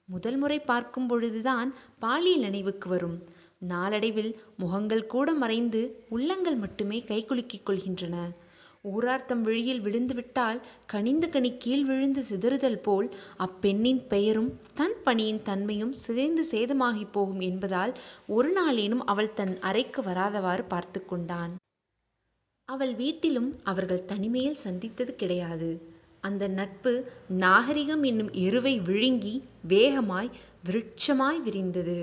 முதல் முறை பார்க்கும் பொழுதுதான் பாலியல் நினைவுக்கு வரும். நாளடைவில் முகங்கள் கூட மறைந்து உள்ளங்கள் மட்டுமே கைகுலுக்கிக் கொள்கின்றன. ஊரார்த்தம் விழியில் விழுந்துவிட்டால் கனிந்த கனி கீழ் விழுந்து சிதறுதல் போல் அப்பெண்ணின் பெயரும் தன் பணியின் தன்மையும் சிதைந்து சேதமாகிப் போகும் என்பதால் ஒரு நாளேனும் அவள் தன் அறைக்கு வராதவாறு பார்த்து கொண்டான். அவள் வீட்டிலும் அவர்கள் தனிமையில் சந்தித்தது கிடையாது. அந்த நட்பு நாகரிகம் என்னும் எருவை விழுங்கி வேகமாய் விருட்சமாய் விரிந்தது.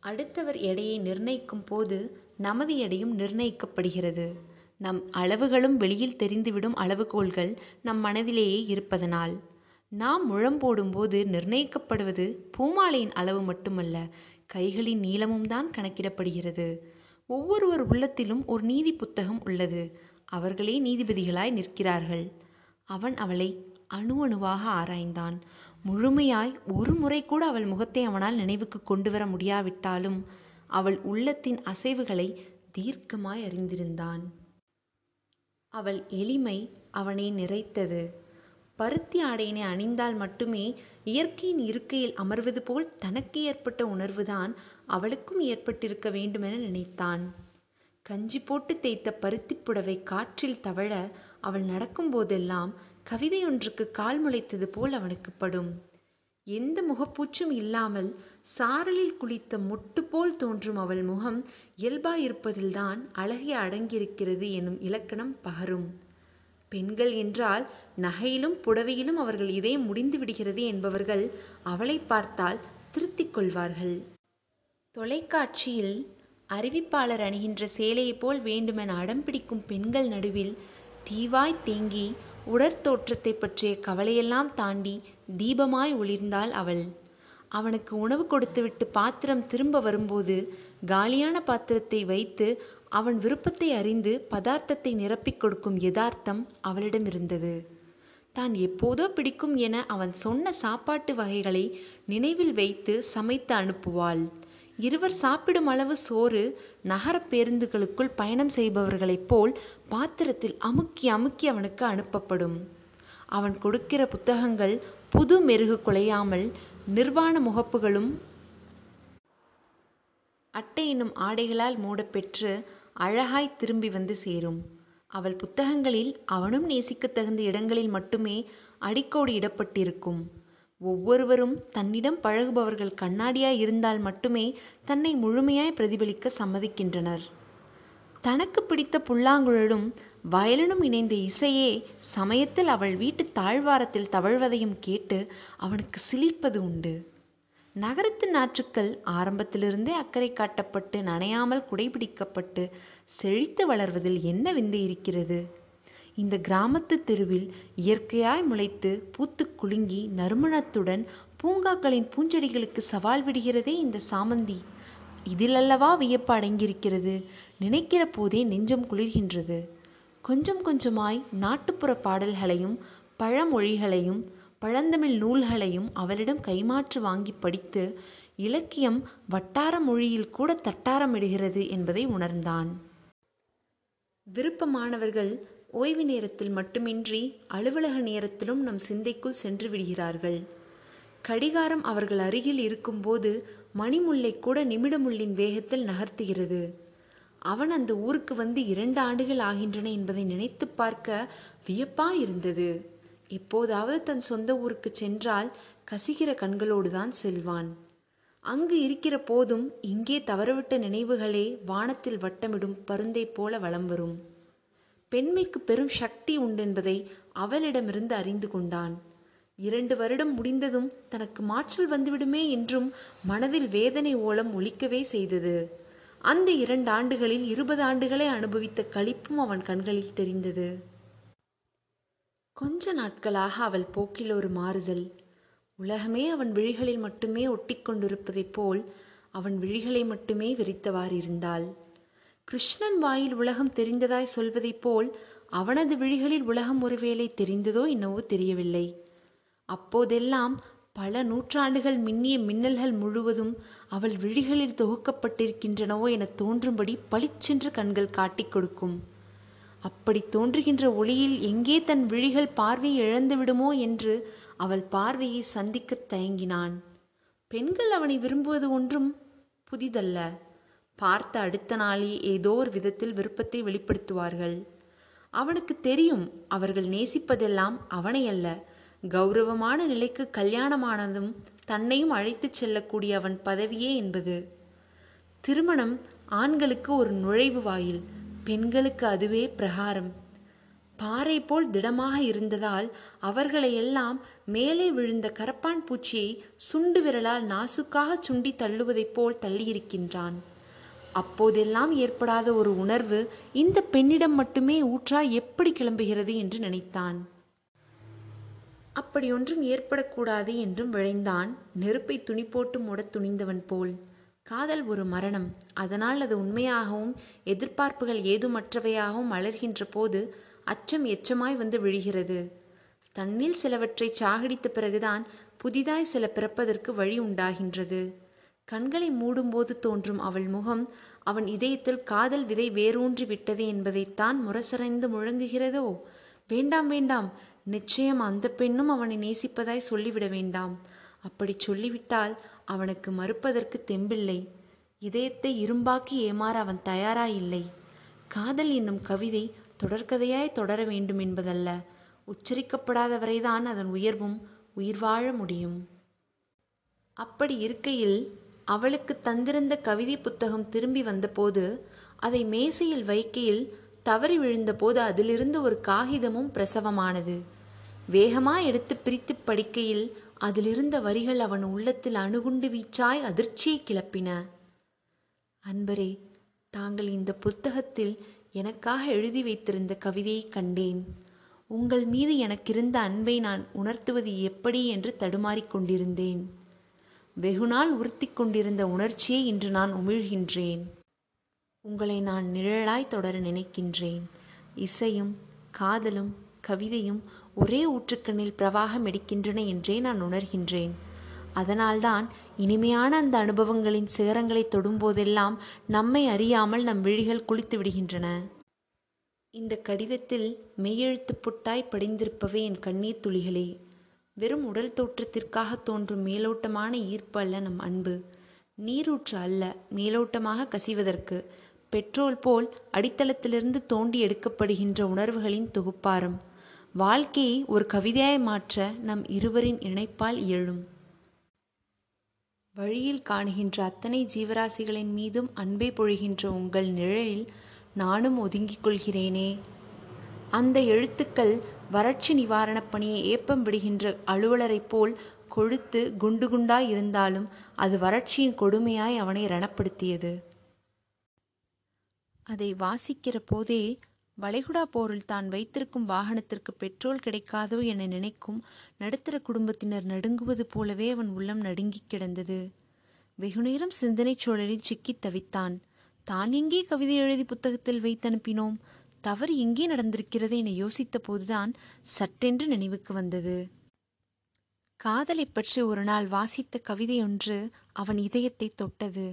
அடுத்தவர் எடையை நிர்ணயிக்கும் போது நமது எடையும் நிர்ணயிக்கப்படுகிறது. நம் அளவுகளும் வெளியில் தெரிந்துவிடும் அளவுகோல்கள் நம் மனதிலேயே இருப்பதனால். நாம் முழம் போடும்போது நிர்ணயிக்கப்படுவது பூமாலையின் அளவு மட்டுமல்ல கைகளின் நீளமும் தான் கணக்கிடப்படுகிறது. ஒவ்வொருவர் உள்ளத்திலும் ஒரு நீதி புத்தகம் உள்ளது. அவர்களே நீதிபதிகளாய் நிற்கிறார்கள். அவன் அவளை அணு அணுவாக ஆராய்ந்தான். முழுமையாய் ஒரு முறை கூட அவள் முகத்தை அவனால் நினைவுக்கு கொண்டு வர முடியாவிட்டாலும் அவள் உள்ளத்தின் அசைவுகளை தீர்க்கமாய் அறிந்திருந்தான். அவள் எளிமை அவனை நிறைத்தது. பருத்தி ஆடையினை அணிந்தால் மட்டுமே இயற்கையின் இருக்கையில் அமர்வது போல் தனக்கு ஏற்பட்ட உணர்வுதான் அவளுக்கும் ஏற்பட்டிருக்க வேண்டுமென நினைத்தான். கஞ்சி போட்டு தேய்த்த பருத்திப் புடவை காற்றில் தவழ அவள் நடக்கும் போதெல்லாம் கால் முளைத்தது போல் அவனுக்கு படும். எந்த முகப்பூச்சும் இல்லாமல் சாரலில் குளித்த மொட்டு போல் தோன்றும் அவள் முகம் இயல்பாயிருப்பதில்தான் அழகே அடங்கியிருக்கிறது எனும் இலக்கணம் பகரும். பெண்கள் என்றால் நகையிலும் புடவையிலும் அவர்கள் இதயம் முடிந்து விடுகிறது என்பவர்கள் அவளை பார்த்தால் திருத்திக் கொள்வார்கள். தொலைக்காட்சியில் அறிவிப்பாளர் அணிகின்ற சேலையைப் போல் வேண்டுமென அடம் பிடிக்கும் பெண்கள் நடுவில் தீவாய் தேங்கி உடற்தோற்றத்தை பற்றிய கவலையெல்லாம் தாண்டி தீபமாய் ஒளிர்ந்தாள் அவள். அவனுக்கு உணவு கொடுத்துவிட்டு பாத்திரம் திரும்ப வரும்போது காலியான பாத்திரத்தை வைத்து அவன் விருப்பத்தை அறிந்து பதார்த்தத்தை நிரப்பிக் கொடுக்கும் யதார்த்தம் அவளிடம் இருந்தது. தான் எப்போதோ பிடிக்கும் என அவன் சொன்ன சாப்பாட்டு வகைகளை நினைவில் வைத்து சமைத்து அனுப்புவாள். இருவர் சாப்பிடும் அளவு சோறு நகர பேருந்துகளுக்குள் பயணம் செய்பவர்களைப் போல் பாத்திரத்தில் அமுக்கி அமுக்கி அவனுக்கு அனுப்பப்படும். அவன் கொடுக்கிற புத்தகங்கள் புது மெருகு குலையாமல் நிர்வாண முகப்புகளும் அட்டை என்னும் ஆடைகளால் மூடப்பெற்று அழகாய் திரும்பி வந்து சேரும். அவள் புத்தகங்களில் அவனும் நேசிக்கத் தகுந்த இடங்களில் மட்டுமே அடிக்கோடு இடப்பட்டிருக்கும். ஒவ்வொருவரும் தன்னிடம் பழகுபவர்கள் கண்ணாடியாய் இருந்தால் மட்டுமே தன்னை முழுமையாய் பிரதிபலிக்க சம்மதிக்கின்றனர். தனக்கு பிடித்த புல்லாங்குழலும் வயலனும் இணைந்த இசையே சமயத்தில் அவள் வீட்டு தாழ்வாரத்தில் தவழ்வதையும் கேட்டு அவனுக்கு சிலிர்ப்பது உண்டு. நகரத்து நாற்றுக்கள் ஆரம்பத்திலிருந்தே அக்கறை காட்டப்பட்டு நனையாமல் குடைபிடிக்கப்பட்டு செழித்து வளர்வதில் என்ன விந்தை இருக்கிறது? இந்த கிராமத்து தெருவில் இயற்கையாய் முளைத்து பூத்து குலுங்கி நறுமணத்துடன் பூங்காக்களின் பூஞ்செடிகளுக்கு சவால் விடுகிறதே இந்த சாமந்தி. இதிலல்லவா வியப்பு அடங்கியிருக்கிறது? நினைக்கிற போதே நெஞ்சம் குளிர்கின்றது. கொஞ்சம் கொஞ்சமாய் நாட்டுப்புற பாடல்களையும் பழமொழிகளையும் பழந்தமிழ் நூல்களையும் அவளிடம் கைமாற்று வாங்கி படித்து இலக்கியம் வட்டார மொழியில் கூட தட்டாரமிடுகிறது என்பதை உணர்ந்தான். விருப்பமானவர்கள் ஓய்வு நேரத்தில் மட்டுமின்றி அலுவலக நேரத்திலும் நம் சிந்தைக்குள் சென்று விடுகிறார்கள். கடிகாரம் அவர்கள் அருகில் இருக்கும்போது மணிமுல்லை கூட நிமிடமுள்ளின் வேகத்தில் நகர்த்துகிறது. அவன் அந்த ஊருக்கு வந்து இரண்டு ஆண்டுகள் ஆகின்றன என்பதை நினைத்து பார்க்க வியப்பா இருந்தது. எப்போதாவது தன் சொந்த ஊருக்கு சென்றால் கசிகிற கண்களோடு தான் செல்வான். அங்கு இருக்கிற போதும் இங்கே தவறவிட்ட நினைவுகளே வானத்தில் வட்டமிடும் பருந்தை போல வலம் வரும். பெண்மைக்கு பெரும் சக்தி உண்டென்பதை அவளிடமிருந்து அறிந்து கொண்டான். இரண்டு வருடம் முடிந்ததும் தனக்கு மாற்றல் வந்துவிடுமே என்றும் மனதில் வேதனை ஓலம் ஒலிக்கவே செய்தது. அந்த இரண்டு ஆண்டுகளில் இருபது ஆண்டுகளை அனுபவித்த களிப்பும் அவன் கண்களில் தெரிந்தது. கொஞ்ச நாட்களாக அவள் போக்கில் ஒரு மாறுதல். உலகமே அவன் விழிகளில் மட்டுமே ஒட்டிக்கொண்டிருப்பதைப் போல் அவன் விழிகளை மட்டுமே விரித்தவாறு இருந்தாள். கிருஷ்ணன் வாயில் உலகம் தெரிந்ததாய் சொல்வதைப் போல் அவனது விழிகளில் உலகம் ஒருவேளை தெரிந்ததோ என்னவோ தெரியவில்லை. அப்போதெல்லாம் பல நூற்றாண்டுகள் மின்னிய மின்னல்கள் முழுவதும் அவள் விழிகளில் தொகுக்கப்பட்டிருக்கின்றனவோ என தோன்றும்படி பளிச்சென்று கண்கள் காட்டிக் கொடுக்கும். அப்படி தோன்றுகின்ற ஒளியில் எங்கே தன் விழிகள் பார்வையை இழந்து விடுமோ என்று அவள் பார்வையை சந்திக்கத் தயங்கினான். பெண்கள் அவனை விரும்புவது ஒன்றும் புதிதல்ல. பார்த்த அடுத்த நாளே ஏதோ ஒரு விதத்தில் விருப்பத்தை வெளிப்படுத்துவார்கள். அவனுக்கு தெரியும் அவர்கள் நேசிப்பதெல்லாம் அவனை அல்ல கௌரவமான நிலைக்கு கல்யாணமானதும் தன்னையும் அழைத்துச் செல்லக்கூடிய அவன் பதவியே என்பது. திருமணம் ஆண்களுக்கு ஒரு நுழைவு வாயில் பெண்களுக்கு அதுவே பிரகாரம். பாறை போல் திடமாக இருந்ததால் அவர்களையெல்லாம் மேலே விழுந்த கரப்பான் பூச்சியை சுண்டு விரலால் நாசுக்காக சுண்டி தள்ளுவதைப் போல் தள்ளியிருக்கின்றான். அப்போதெல்லாம் ஏற்படாத ஒரு உணர்வு இந்த பெண்ணிடம் மட்டுமே ஊற்றா எப்படி கிளம்புகிறது என்று நினைத்தான். அப்படி ஒன்றும் ஏற்படக்கூடாது என்றும் விழைந்தான். நெருப்பை துணி போட்டு மூடத் துணிந்தவன் போல். காதல் ஒரு மரணம். அதனால் அது உண்மையாகவும் எதிர்பார்ப்புகள் ஏதுமற்றவையாகவும் மலர்கின்ற போது அச்சம் எச்சமாய் வந்து விழுகிறது. தன்னில் சிலவற்றை சாகடித்த பிறகுதான் புதிதாய் சில பிறப்பதற்கு வழி உண்டாகின்றது. கண்களை மூடும்போது தோன்றும் அவள் முகம் அவன் இதயத்தில் காதல் விதை வேரூன்றி விட்டது என்பதைத்தான் முரசறைந்து முழங்குகிறதோ? வேண்டாம் வேண்டாம். நிச்சயம் அந்த பெண்ணும் அவனை நேசிப்பதாய் சொல்லிவிட வேண்டாம். அப்படி சொல்லிவிட்டால் அவனுக்கு மறுப்பதற்கு தெம்பில்லை. இதயத்தை இரும்பாக்கி ஏமாற அவன் தயாராயில்லை. காதல் என்னும் கவிதை தொடர்கதையாய் தொடர வேண்டும் என்பதல்ல. உச்சரிக்கப்படாதவரைதான் அதன் உயர்வும் உயிர் வாழ முடியும். அப்படி இருக்கையில் அவளுக்கு தந்திருந்த கவிதை புத்தகம் திரும்பி வந்தபோது அதை மேசையில் வைக்கையில் தவறி விழுந்தபோது அதிலிருந்து ஒரு காகிதமும் பிரசவமானது. வேகமா எடுத்து பிரித்து படிக்கையில் அதிலிருந்த வரிகள் அவன் உள்ளத்தில் அணுகுண்டு வீச்சாய் அதிர்ச்சியை கிளப்பின. அன்பரே தாங்கள் இந்த புத்தகத்தில் எனக்காக எழுதி வைத்திருந்த கவிதையை கண்டேன். உங்கள் மீது எனக்கிருந்த அன்பை நான் உணர்த்துவது எப்படி என்று தடுமாறிக் கொண்டிருந்தேன். வெகுநாள் உறுத்தி கொண்டிருந்த உணர்ச்சியை இன்று நான் உமிழ்கின்றேன். உங்களை நான் நிழலாய் தொடர நினைக்கின்றேன். இசையும் காதலும் கவிதையும் ஒரே ஊற்றுக்கண்ணில் பிரவாகம் எடுக்கின்றன என்றே நான் உணர்கின்றேன். அதனால்தான் இனிமையான அந்த அனுபவங்களின் சிகரங்களை தொடும்போதெல்லாம் நம்மை அறியாமல் நம் விழிகள் குளித்து விடுகின்றன. இந்த கடிதத்தில் மெய்யெழுத்து புட்டாய் படிந்திருப்பவை என் கண்ணீர் துளிகளே. வெறும் உடல் தோற்றத்திற்காக தோன்றும் மேலோட்டமான ஈர்ப்பு அல்ல நம் அன்பு. நீரூற்று அல்ல மேலோட்டமாக கசிவதற்கு. பெட்ரோல் போல் அடித்தளத்திலிருந்து தோண்டி எடுக்கப்படுகின்ற உணர்வுகளின் தொகுப்பாரம். வாழ்க்கையை ஒரு கவிதையாய் மாற்ற நம் இருவரின் இணைப்பால் இயலும். வழியில் காணுகின்ற அத்தனை ஜீவராசிகளின் மீதும் அன்பை பொழிகின்ற உங்கள் நிழலில் நானும் ஒதுங்கிக் கொள்கிறேனே. அந்த எழுத்துக்கள் வறட்சி நிவாரணப் பணியை ஏப்பம் விடுகின்ற அலுவலரைப் போல் கொழுத்து குண்டு குண்டாய் இருந்தாலும் அது வறட்சியின் கொடுமையாய் அவனை ரணப்படுத்தியது. அதை வாசிக்கிற போதே வளைகுடா போரில் தான் வைத்திருக்கும் வாகனத்திற்கு பெட்ரோல் கிடைக்காதோ என நினைக்கும் நடுத்தர குடும்பத்தினர் நடுங்குவது போலவே அவன் உள்ளம் நடுங்கிக் கிடந்தது. வெகுநேரம் சிந்தனைச் சூழலில் சிக்கித் தவித்தான். தான் எங்கே கவிதை எழுதி புத்தகத்தில் வைத்தனுப்பினோம்? தவறு எங்கே நடந்திருக்கிறது? என யோசித்த போதுதான் சட்டென்று நினைவுக்கு வந்தது. காதலைப் பற்றி ஒரு நாள் வாசித்த கவிதையொன்று அவன் இதயத்தை தொட்டது.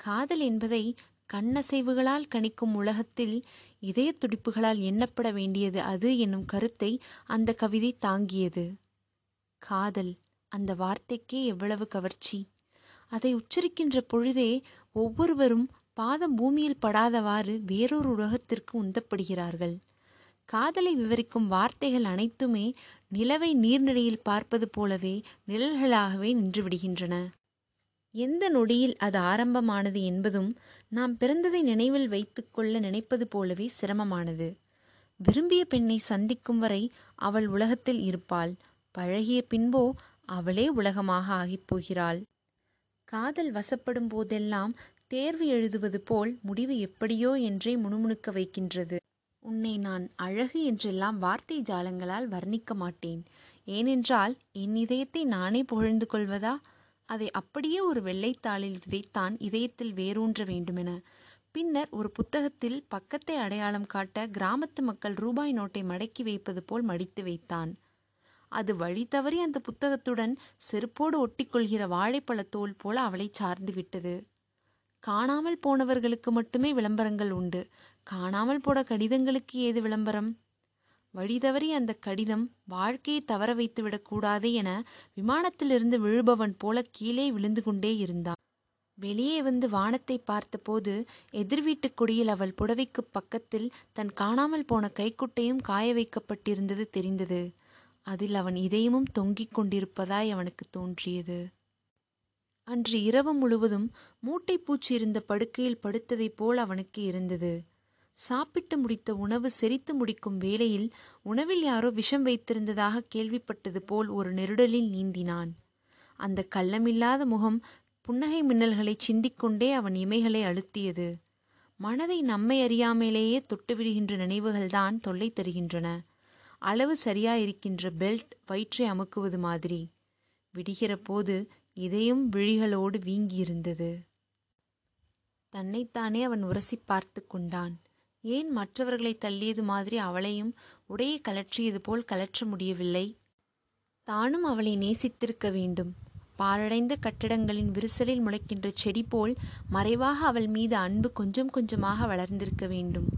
காதல் என்பதை கண்ணசைவுகளால் கணிக்கும் உலகத்தில் இதய துடிப்புகளால் எண்ணப்பட வேண்டியது அது என்னும் கருத்தை அந்த கவிதை தாங்கியது. காதல் அந்த வார்த்தைக்கே எவ்வளவு கவர்ச்சி. அதை உச்சரிக்கின்ற பொழுதே ஒவ்வொருவரும் பாதம் பூமியில் படாதவாறு வேறொரு உலகத்திற்கு உந்தப்படுகிறார்கள். காதலை விவரிக்கும் வார்த்தைகள் அனைத்துமே நிலவை நீர்நிலையில் பார்ப்பது போலவே நிழல்களாகவே நின்றுவிடுகின்றன எந்த நொடியில் அது ஆரம்பமானது என்பதும் நாம் பிறந்ததை நினைவில் வைத்துக்கொள்ள நினைப்பது போலவே சிரமமானது. விரும்பிய பெண்ணை சந்திக்கும் வரை அவள் உலகத்தில் இருப்பாள். பழகிய பின்போ அவளே உலகமாக ஆகிப் போகிறாள். காதல் வசப்படும் போதெல்லாம் தேர்வு எழுதுவது போல் முடிவு எப்படியோ என்றே முணுமுணுக்க வைக்கின்றது. உன்னை நான் அழகு என்றெல்லாம் வார்த்தை ஜாலங்களால் வர்ணிக்க மாட்டேன். ஏனென்றால் என் இதயத்தை நானே புகழ்ந்து கொள்வதா? அதை அப்படியே ஒரு வெள்ளைத்தாளில் விதைத்தான் இதயத்தில் வேரூன்ற வேண்டுமென. பின்னர் ஒரு புத்தகத்தில் பக்கத்தை அடையாளம் காட்ட கிராமத்து மக்கள் ரூபாய் நோட்டை மடக்கி வைப்பது போல் மடித்து வைத்தான். அது வழி தவறி அந்த புத்தகத்துடன் செருப்போடு ஒட்டிக்கொள்கிற வாழைப்பழத் தோல் போல அவளை சார்ந்து விட்டது. காணாமல் போனவர்களுக்கு மட்டுமே விளம்பரங்கள் உண்டு. காணாமல் போன கடிதங்களுக்கு ஏது விளம்பரம்? வழிதவறி அந்த கடிதம் வாழ்க்கையை தவற வைத்துவிடக்கூடாது என விமானத்திலிருந்து விழுபவன் போல கீழே விழுந்து கொண்டே இருந்தான். வெளியே வந்து வானத்தை பார்த்தபோது எதிர் வீட்டுக் கொடியில் அவள் புடவைக்குப் பக்கத்தில் தன் காணாமல் போன கைக்குட்டையும் காய வைக்கப்பட்டிருந்தது தெரிந்தது. அதில் அவன் இதயமும் தொங்கிக் கொண்டிருப்பதாய் அவனுக்கு தோன்றியது. அன்று இரவு முழுவதும் மூட்டை பூச்சி இருந்த படுக்கையில் படுத்ததைப் போல் அவனுக்கு இருந்தது. சாப்பிட்டு முடித்த உணவு செரித்து முடிக்கும் வேளையில் உணவில் யாரோ விஷம் வைத்திருந்ததாக கேள்விப்பட்டது போல் ஒரு நெருடலில் நீந்தினான். அந்த கள்ளமில்லாத முகம் புன்னகை மின்னல்களைச் சிந்திக்கொண்டே அவன் இமைகளை அழுத்தியது. மனதை நம்மை அறியாமலேயே தொட்டுவிடுகின்ற நினைவுகள்தான் தொல்லை தருகின்றன. அளவு சரியாயிருக்கின்ற பெல்ட் வயிற்றை அமுக்குவது மாதிரி. விடுகிற போது இதயம் விழிகளோடு வீங்கியிருந்தது. தன்னைத்தானே அவன் உரசி பார்த்து கொண்டான். ஏன் மற்றவர்களை தள்ளியது மாதிரி அவளையும் உடையை கலற்றியது போல் கலற்ற முடியவில்லை? தானும் அவளை நேசித்திருக்க வேண்டும். பாழடைந்த கட்டடங்களின் விரிசலில் முளைக்கின்ற செடி போல் மறைவாக அவள் மீது அன்பு கொஞ்சம் கொஞ்சமாக வளர்ந்திருக்க வேண்டும்.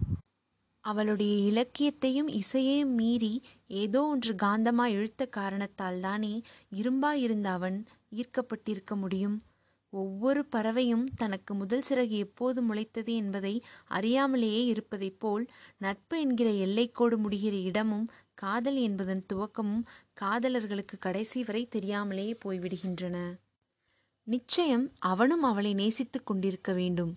அவளுடைய இலக்கியத்தையும் இசையையும் மீறி ஏதோ ஒன்று காந்தமாய் இழுத்த காரணத்தால் தானே இரும்பாயிருந்த அவன் ஈர்க்கப்பட்டிருக்க முடியும்? ஒவ்வொரு பறவையும் தனக்கு முதல் சிறகு எப்போது முளைத்தது என்பதை அறியாமலேயே இருப்பதைப் போல் நட்பு என்கிற எல்லைக்கோடு முடிகிற இடமும் காதல் என்பதன் துவக்கமும் காதலர்களுக்கு கடைசி வரை தெரியாமலேயே போய்விடுகின்றன. நிச்சயம் அவனும் அவளை நேசித்துக் கொண்டிருக்க வேண்டும்.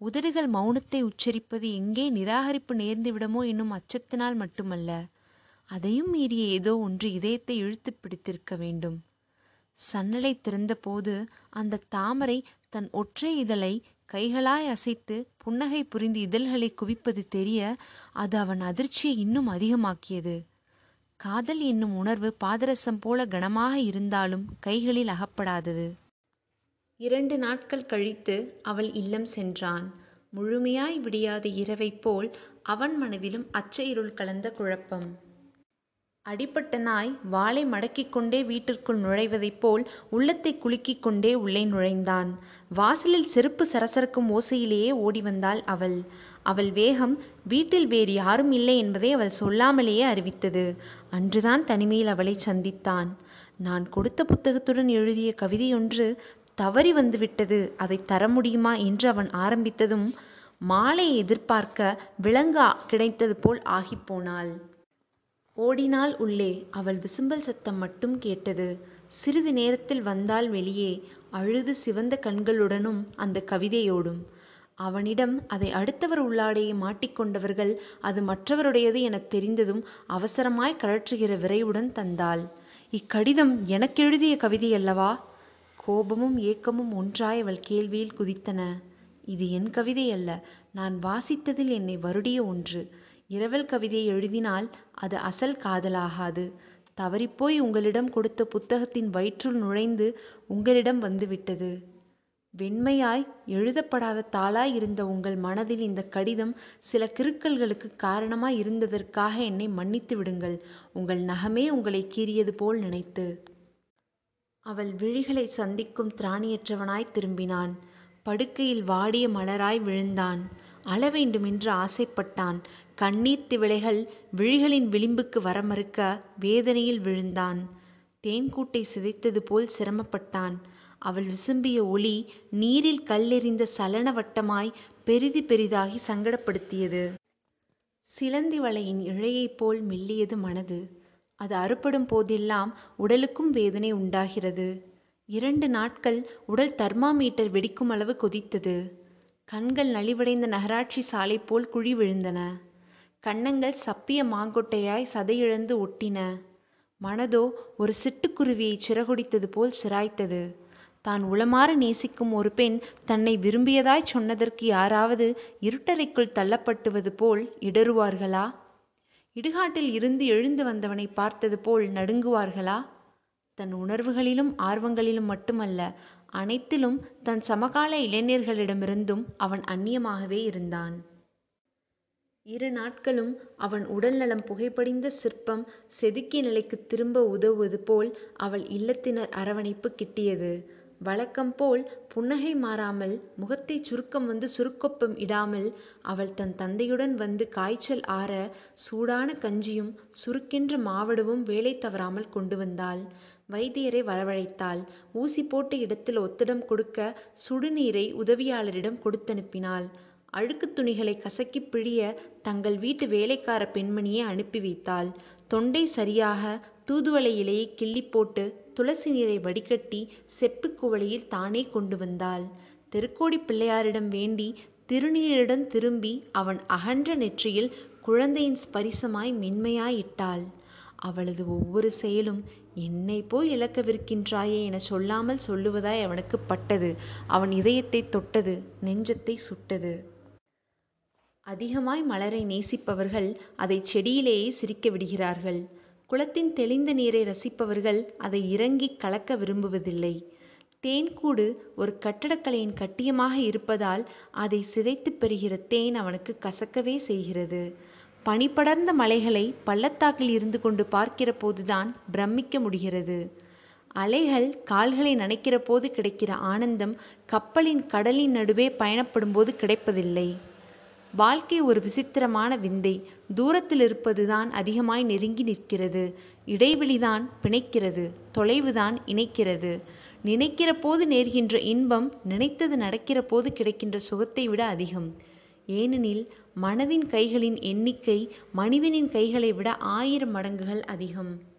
உதடுகள் மௌனத்தை உச்சரிப்பது எங்கே நிராகரிப்பு நேர்ந்துவிடுமோ என்னும் அச்சத்தினால் மட்டுமல்ல அதையும் மீறிய ஏதோ ஒன்று இதயத்தை இழுத்து பிடித்திருக்க வேண்டும். சன்னலை திறந்தபோது அந்த தாமரை தன் ஒற்றை இதழை கைகளாய் அசைத்து புன்னகை புரிந்து இதழ்களை குவிப்பது தெரிய அது அவன் அதிர்ச்சியை இன்னும் அதிகமாக்கியது. காதல் என்னும் உணர்வு பாதரசம் போல கனமாக இருந்தாலும் கைகளில் அகப்படாதது. இரண்டு நாட்கள் கழித்து அவள் இல்லம் சென்றான். முழுமையாய் விடியாத இரவைப் போல் அவன் மனதிலும் அச்ச இருள் கலந்த குழப்பம். அடிப்பட்ட நாய் வாலை மடக்கிக் கொண்டே வீட்டிற்குள் நுழைவதைப் போல் உள்ளத்தை குலுக்கிக் கொண்டே உள்ளே நுழைந்தான். வாசலில் செருப்பு சரசரக்கும் ஓசையிலேயே ஓடி வந்தாள் அவள். அவள் வேகம் வீட்டில் வேறு யாரும் இல்லை என்பதை அவள் சொல்லாமலேயே அறிவித்தது. அன்றுதான் தனிமையில் அவளை சந்தித்தான். நான் கொடுத்த புத்தகத்துடன் எழுதிய கவிதையொன்று தவறி வந்துவிட்டது. அதை தர முடியுமா? என்று அவன் ஆரம்பித்ததும் மாலையை எதிர்பார்க்க விலங்கு கிடைத்தது போல் ஆகிப்போனாள் ஓடினாள் உள்ளே அவள் விசும்பல் சத்தம் மட்டும் கேட்டது. சிறிது நேரத்தில் வந்தாள் வெளியே அழுது சிவந்த கண்களுடனும் அந்த கவிதையோடும். அவனிடம் அதை அடுத்தவர் உள்ளாடையை மாட்டிக்கொண்டவர்கள் அது மற்றவருடையது எனத் தெரிந்ததும் அவசரமாய் கழற்றுகிற விரைவுடன் தந்தாள். இக்கடிதம் எனக்கெழுதிய கவிதையல்லவா கவிதை அல்லவா? கோபமும் ஏக்கமும் ஒன்றாய் அவள் கேள்வியில் குதித்தன. இது என் கவிதை அல்ல. நான் வாசித்ததில் என்னை வருடிய ஒன்று. இரவல் கவிதை எழுதினால் அது அசல் காதலாகாது. தவறிப்போய் உங்களிடம் கொடுத்த புத்தகத்தின் வயிற்றுள் நுழைந்து உங்களிடம் வந்துவிட்டது. வெண்மையாய் எழுதப்படாத தாளாய் இருந்த உங்கள் மனதில் இந்த கடிதம் சில கிறுக்கல்களுக்கு காரணமாய் இருந்ததற்காக என்னை மன்னித்து விடுங்கள். உங்கள் நகமே உங்களை கீறியது போல் நினைத்து. அவள் விழிகளை சந்திக்கும் திராணியற்றவனாய் திரும்பினான். படுக்கையில் வாடிய மலராய் விழுந்தான். அழ வேண்டுமென்று ஆசைப்பட்டான். கண்ணீர் திவளைகள் விழிகளின் விளிம்புக்கு வர மறுக்க வேதனையில் விழுந்தான். தேன்கூட்டை சிதைத்தது போல் சிரமப்பட்டான். அவள் விசும்பிய ஒளி நீரில் கல்லெறிந்த சலன வட்டமாய் பெரிதி பெரிதாகி சங்கடப்படுத்தியது. சிலந்தி வலையின் இழையைப் போல் மெல்லியது மனது. அது அறுபடும் போதெல்லாம் உடலுக்கும் வேதனை உண்டாகிறது. இரண்டு நாட்கள் உடல் தர்மாமீட்டர் வெடிக்கும் அளவு கொதித்தது. கண்கள் நலிவடைந்த நகராட்சி சாலை போல் குழி விழுந்தன. கன்னங்கள் சப்பிய மாங்கொட்டையாய் சதையிழந்து ஒட்டின. மனதோ ஒரு சிட்டுக்குருவியை சிறகுடித்தது போல் சிராய்த்தது. தான் உளமாற நேசிக்கும் ஒரு பெண் தன்னை விரும்பியதாய் சொன்னதற்கு யாராவது இருட்டறைக்குள் தள்ளப்பட்டுவது போல் இடறுவார்களா? இடுகாட்டில் இருந்து எழுந்து வந்தவனை பார்த்தது போல் நடுங்குவார்களா? தன் உணர்வுகளிலும் ஆர்வங்களிலும் மட்டுமல்ல அனைத்திலும் தன் சமகால இளைஞர்களிடமிருந்தும் அவன் அந்நியமாகவே இருந்தான். இரு நாட்களும் அவன் உடல்நலம் புகைப்படிந்த சிற்பம் செதுக்கிய நிலைக்கு திரும்ப உதவுவது போல் அவள் இல்லத்தினர் அரவணைப்பு கிட்டியது. வழக்கம் போல் புன்னகை மாறாமல் முகத்தை சுருக்கம் வந்து சுருக்கொப்பம் இடாமல் அவள் தன் தந்தையுடன் வந்து காய்ச்சல் ஆற சூடான கஞ்சியும் சுருக்கென்ற மாவடுவும் வேலை தவறாமல் கொண்டு வந்தாள். வைத்தியரை வரவழைத்தாள். ஊசி போட்ட இடத்தில் ஒத்திடம் கொடுக்க சுடுநீரை உதவியாளரிடம் கொடுத்தனுப்பினாள் அழுக்கு துணிகளை கசக்கி பிழிய தங்கள் வீட்டு வேலைக்கார பெண்மணியை அனுப்பி வைத்தாள். தொண்டை சரியாக தூதுவளை இலையை கிள்ளி போட்டு துளசி நீரை வடிகட்டி செப்பு குவளையில் தானே கொண்டு வந்தாள். தெருக்கோடி பிள்ளையாரிடம் வேண்டி திருநீருடன் திரும்பி அவன் அகன்ற நெற்றியில் குழந்தையின் ஸ்பரிசமாய் மென்மையாயிட்டாள் அவளது ஒவ்வொரு செயலும் என்னை போய் இழக்கவிருக்கின்றாயே என சொல்லாமல் சொல்லுவதாய் அவனுக்கு பட்டது. அவன் இதயத்தை தொட்டது நெஞ்சத்தை சுட்டது. அதிகமாய் மலரை நேசிப்பவர்கள் அதை செடியிலேயே சிரிக்க விடுகிறார்கள். குளத்தின் தெளிந்த நீரை ரசிப்பவர்கள் அதை இறங்கி கலக்க விரும்புவதில்லை. தேன்கூடு ஒரு கட்டடக்கலையின் கட்டியமாக இருப்பதால் அதை சிதைத்துப் பெறுகிற தேன் அவனுக்கு கசக்கவே செய்கிறது. பனிபடர்ந்த மலைகளை பள்ளத்தாக்கில் இருந்து கொண்டு பார்க்கிற போதுதான் பிரமிக்க முடிகிறது. அலைகள் கால்களை நனைக்கிற போது கிடைக்கிற ஆனந்தம் கப்பலின் கடலின் நடுவே பயணப்படும் போது கிடைப்பதில்லை. வாழ்க்கை ஒரு விசித்திரமான விந்தை. தூரத்தில் இருப்பதுதான் அதிகமாய் நெருங்கி நிற்கிறது. இடைவெளிதான் பிணைக்கிறது. தொலைவுதான் இணைக்கிறது. நினைக்கிற போது நேர்கின்ற இன்பம் நினைத்தது நடக்கிற போது கிடைக்கின்ற சுகத்தை விட அதிகம். ஏனெனில் மனதின் கைகளின் எண்ணிக்கை மனிதனின் கைகளை விட ஆயிரம் மடங்குகள் அதிகம்.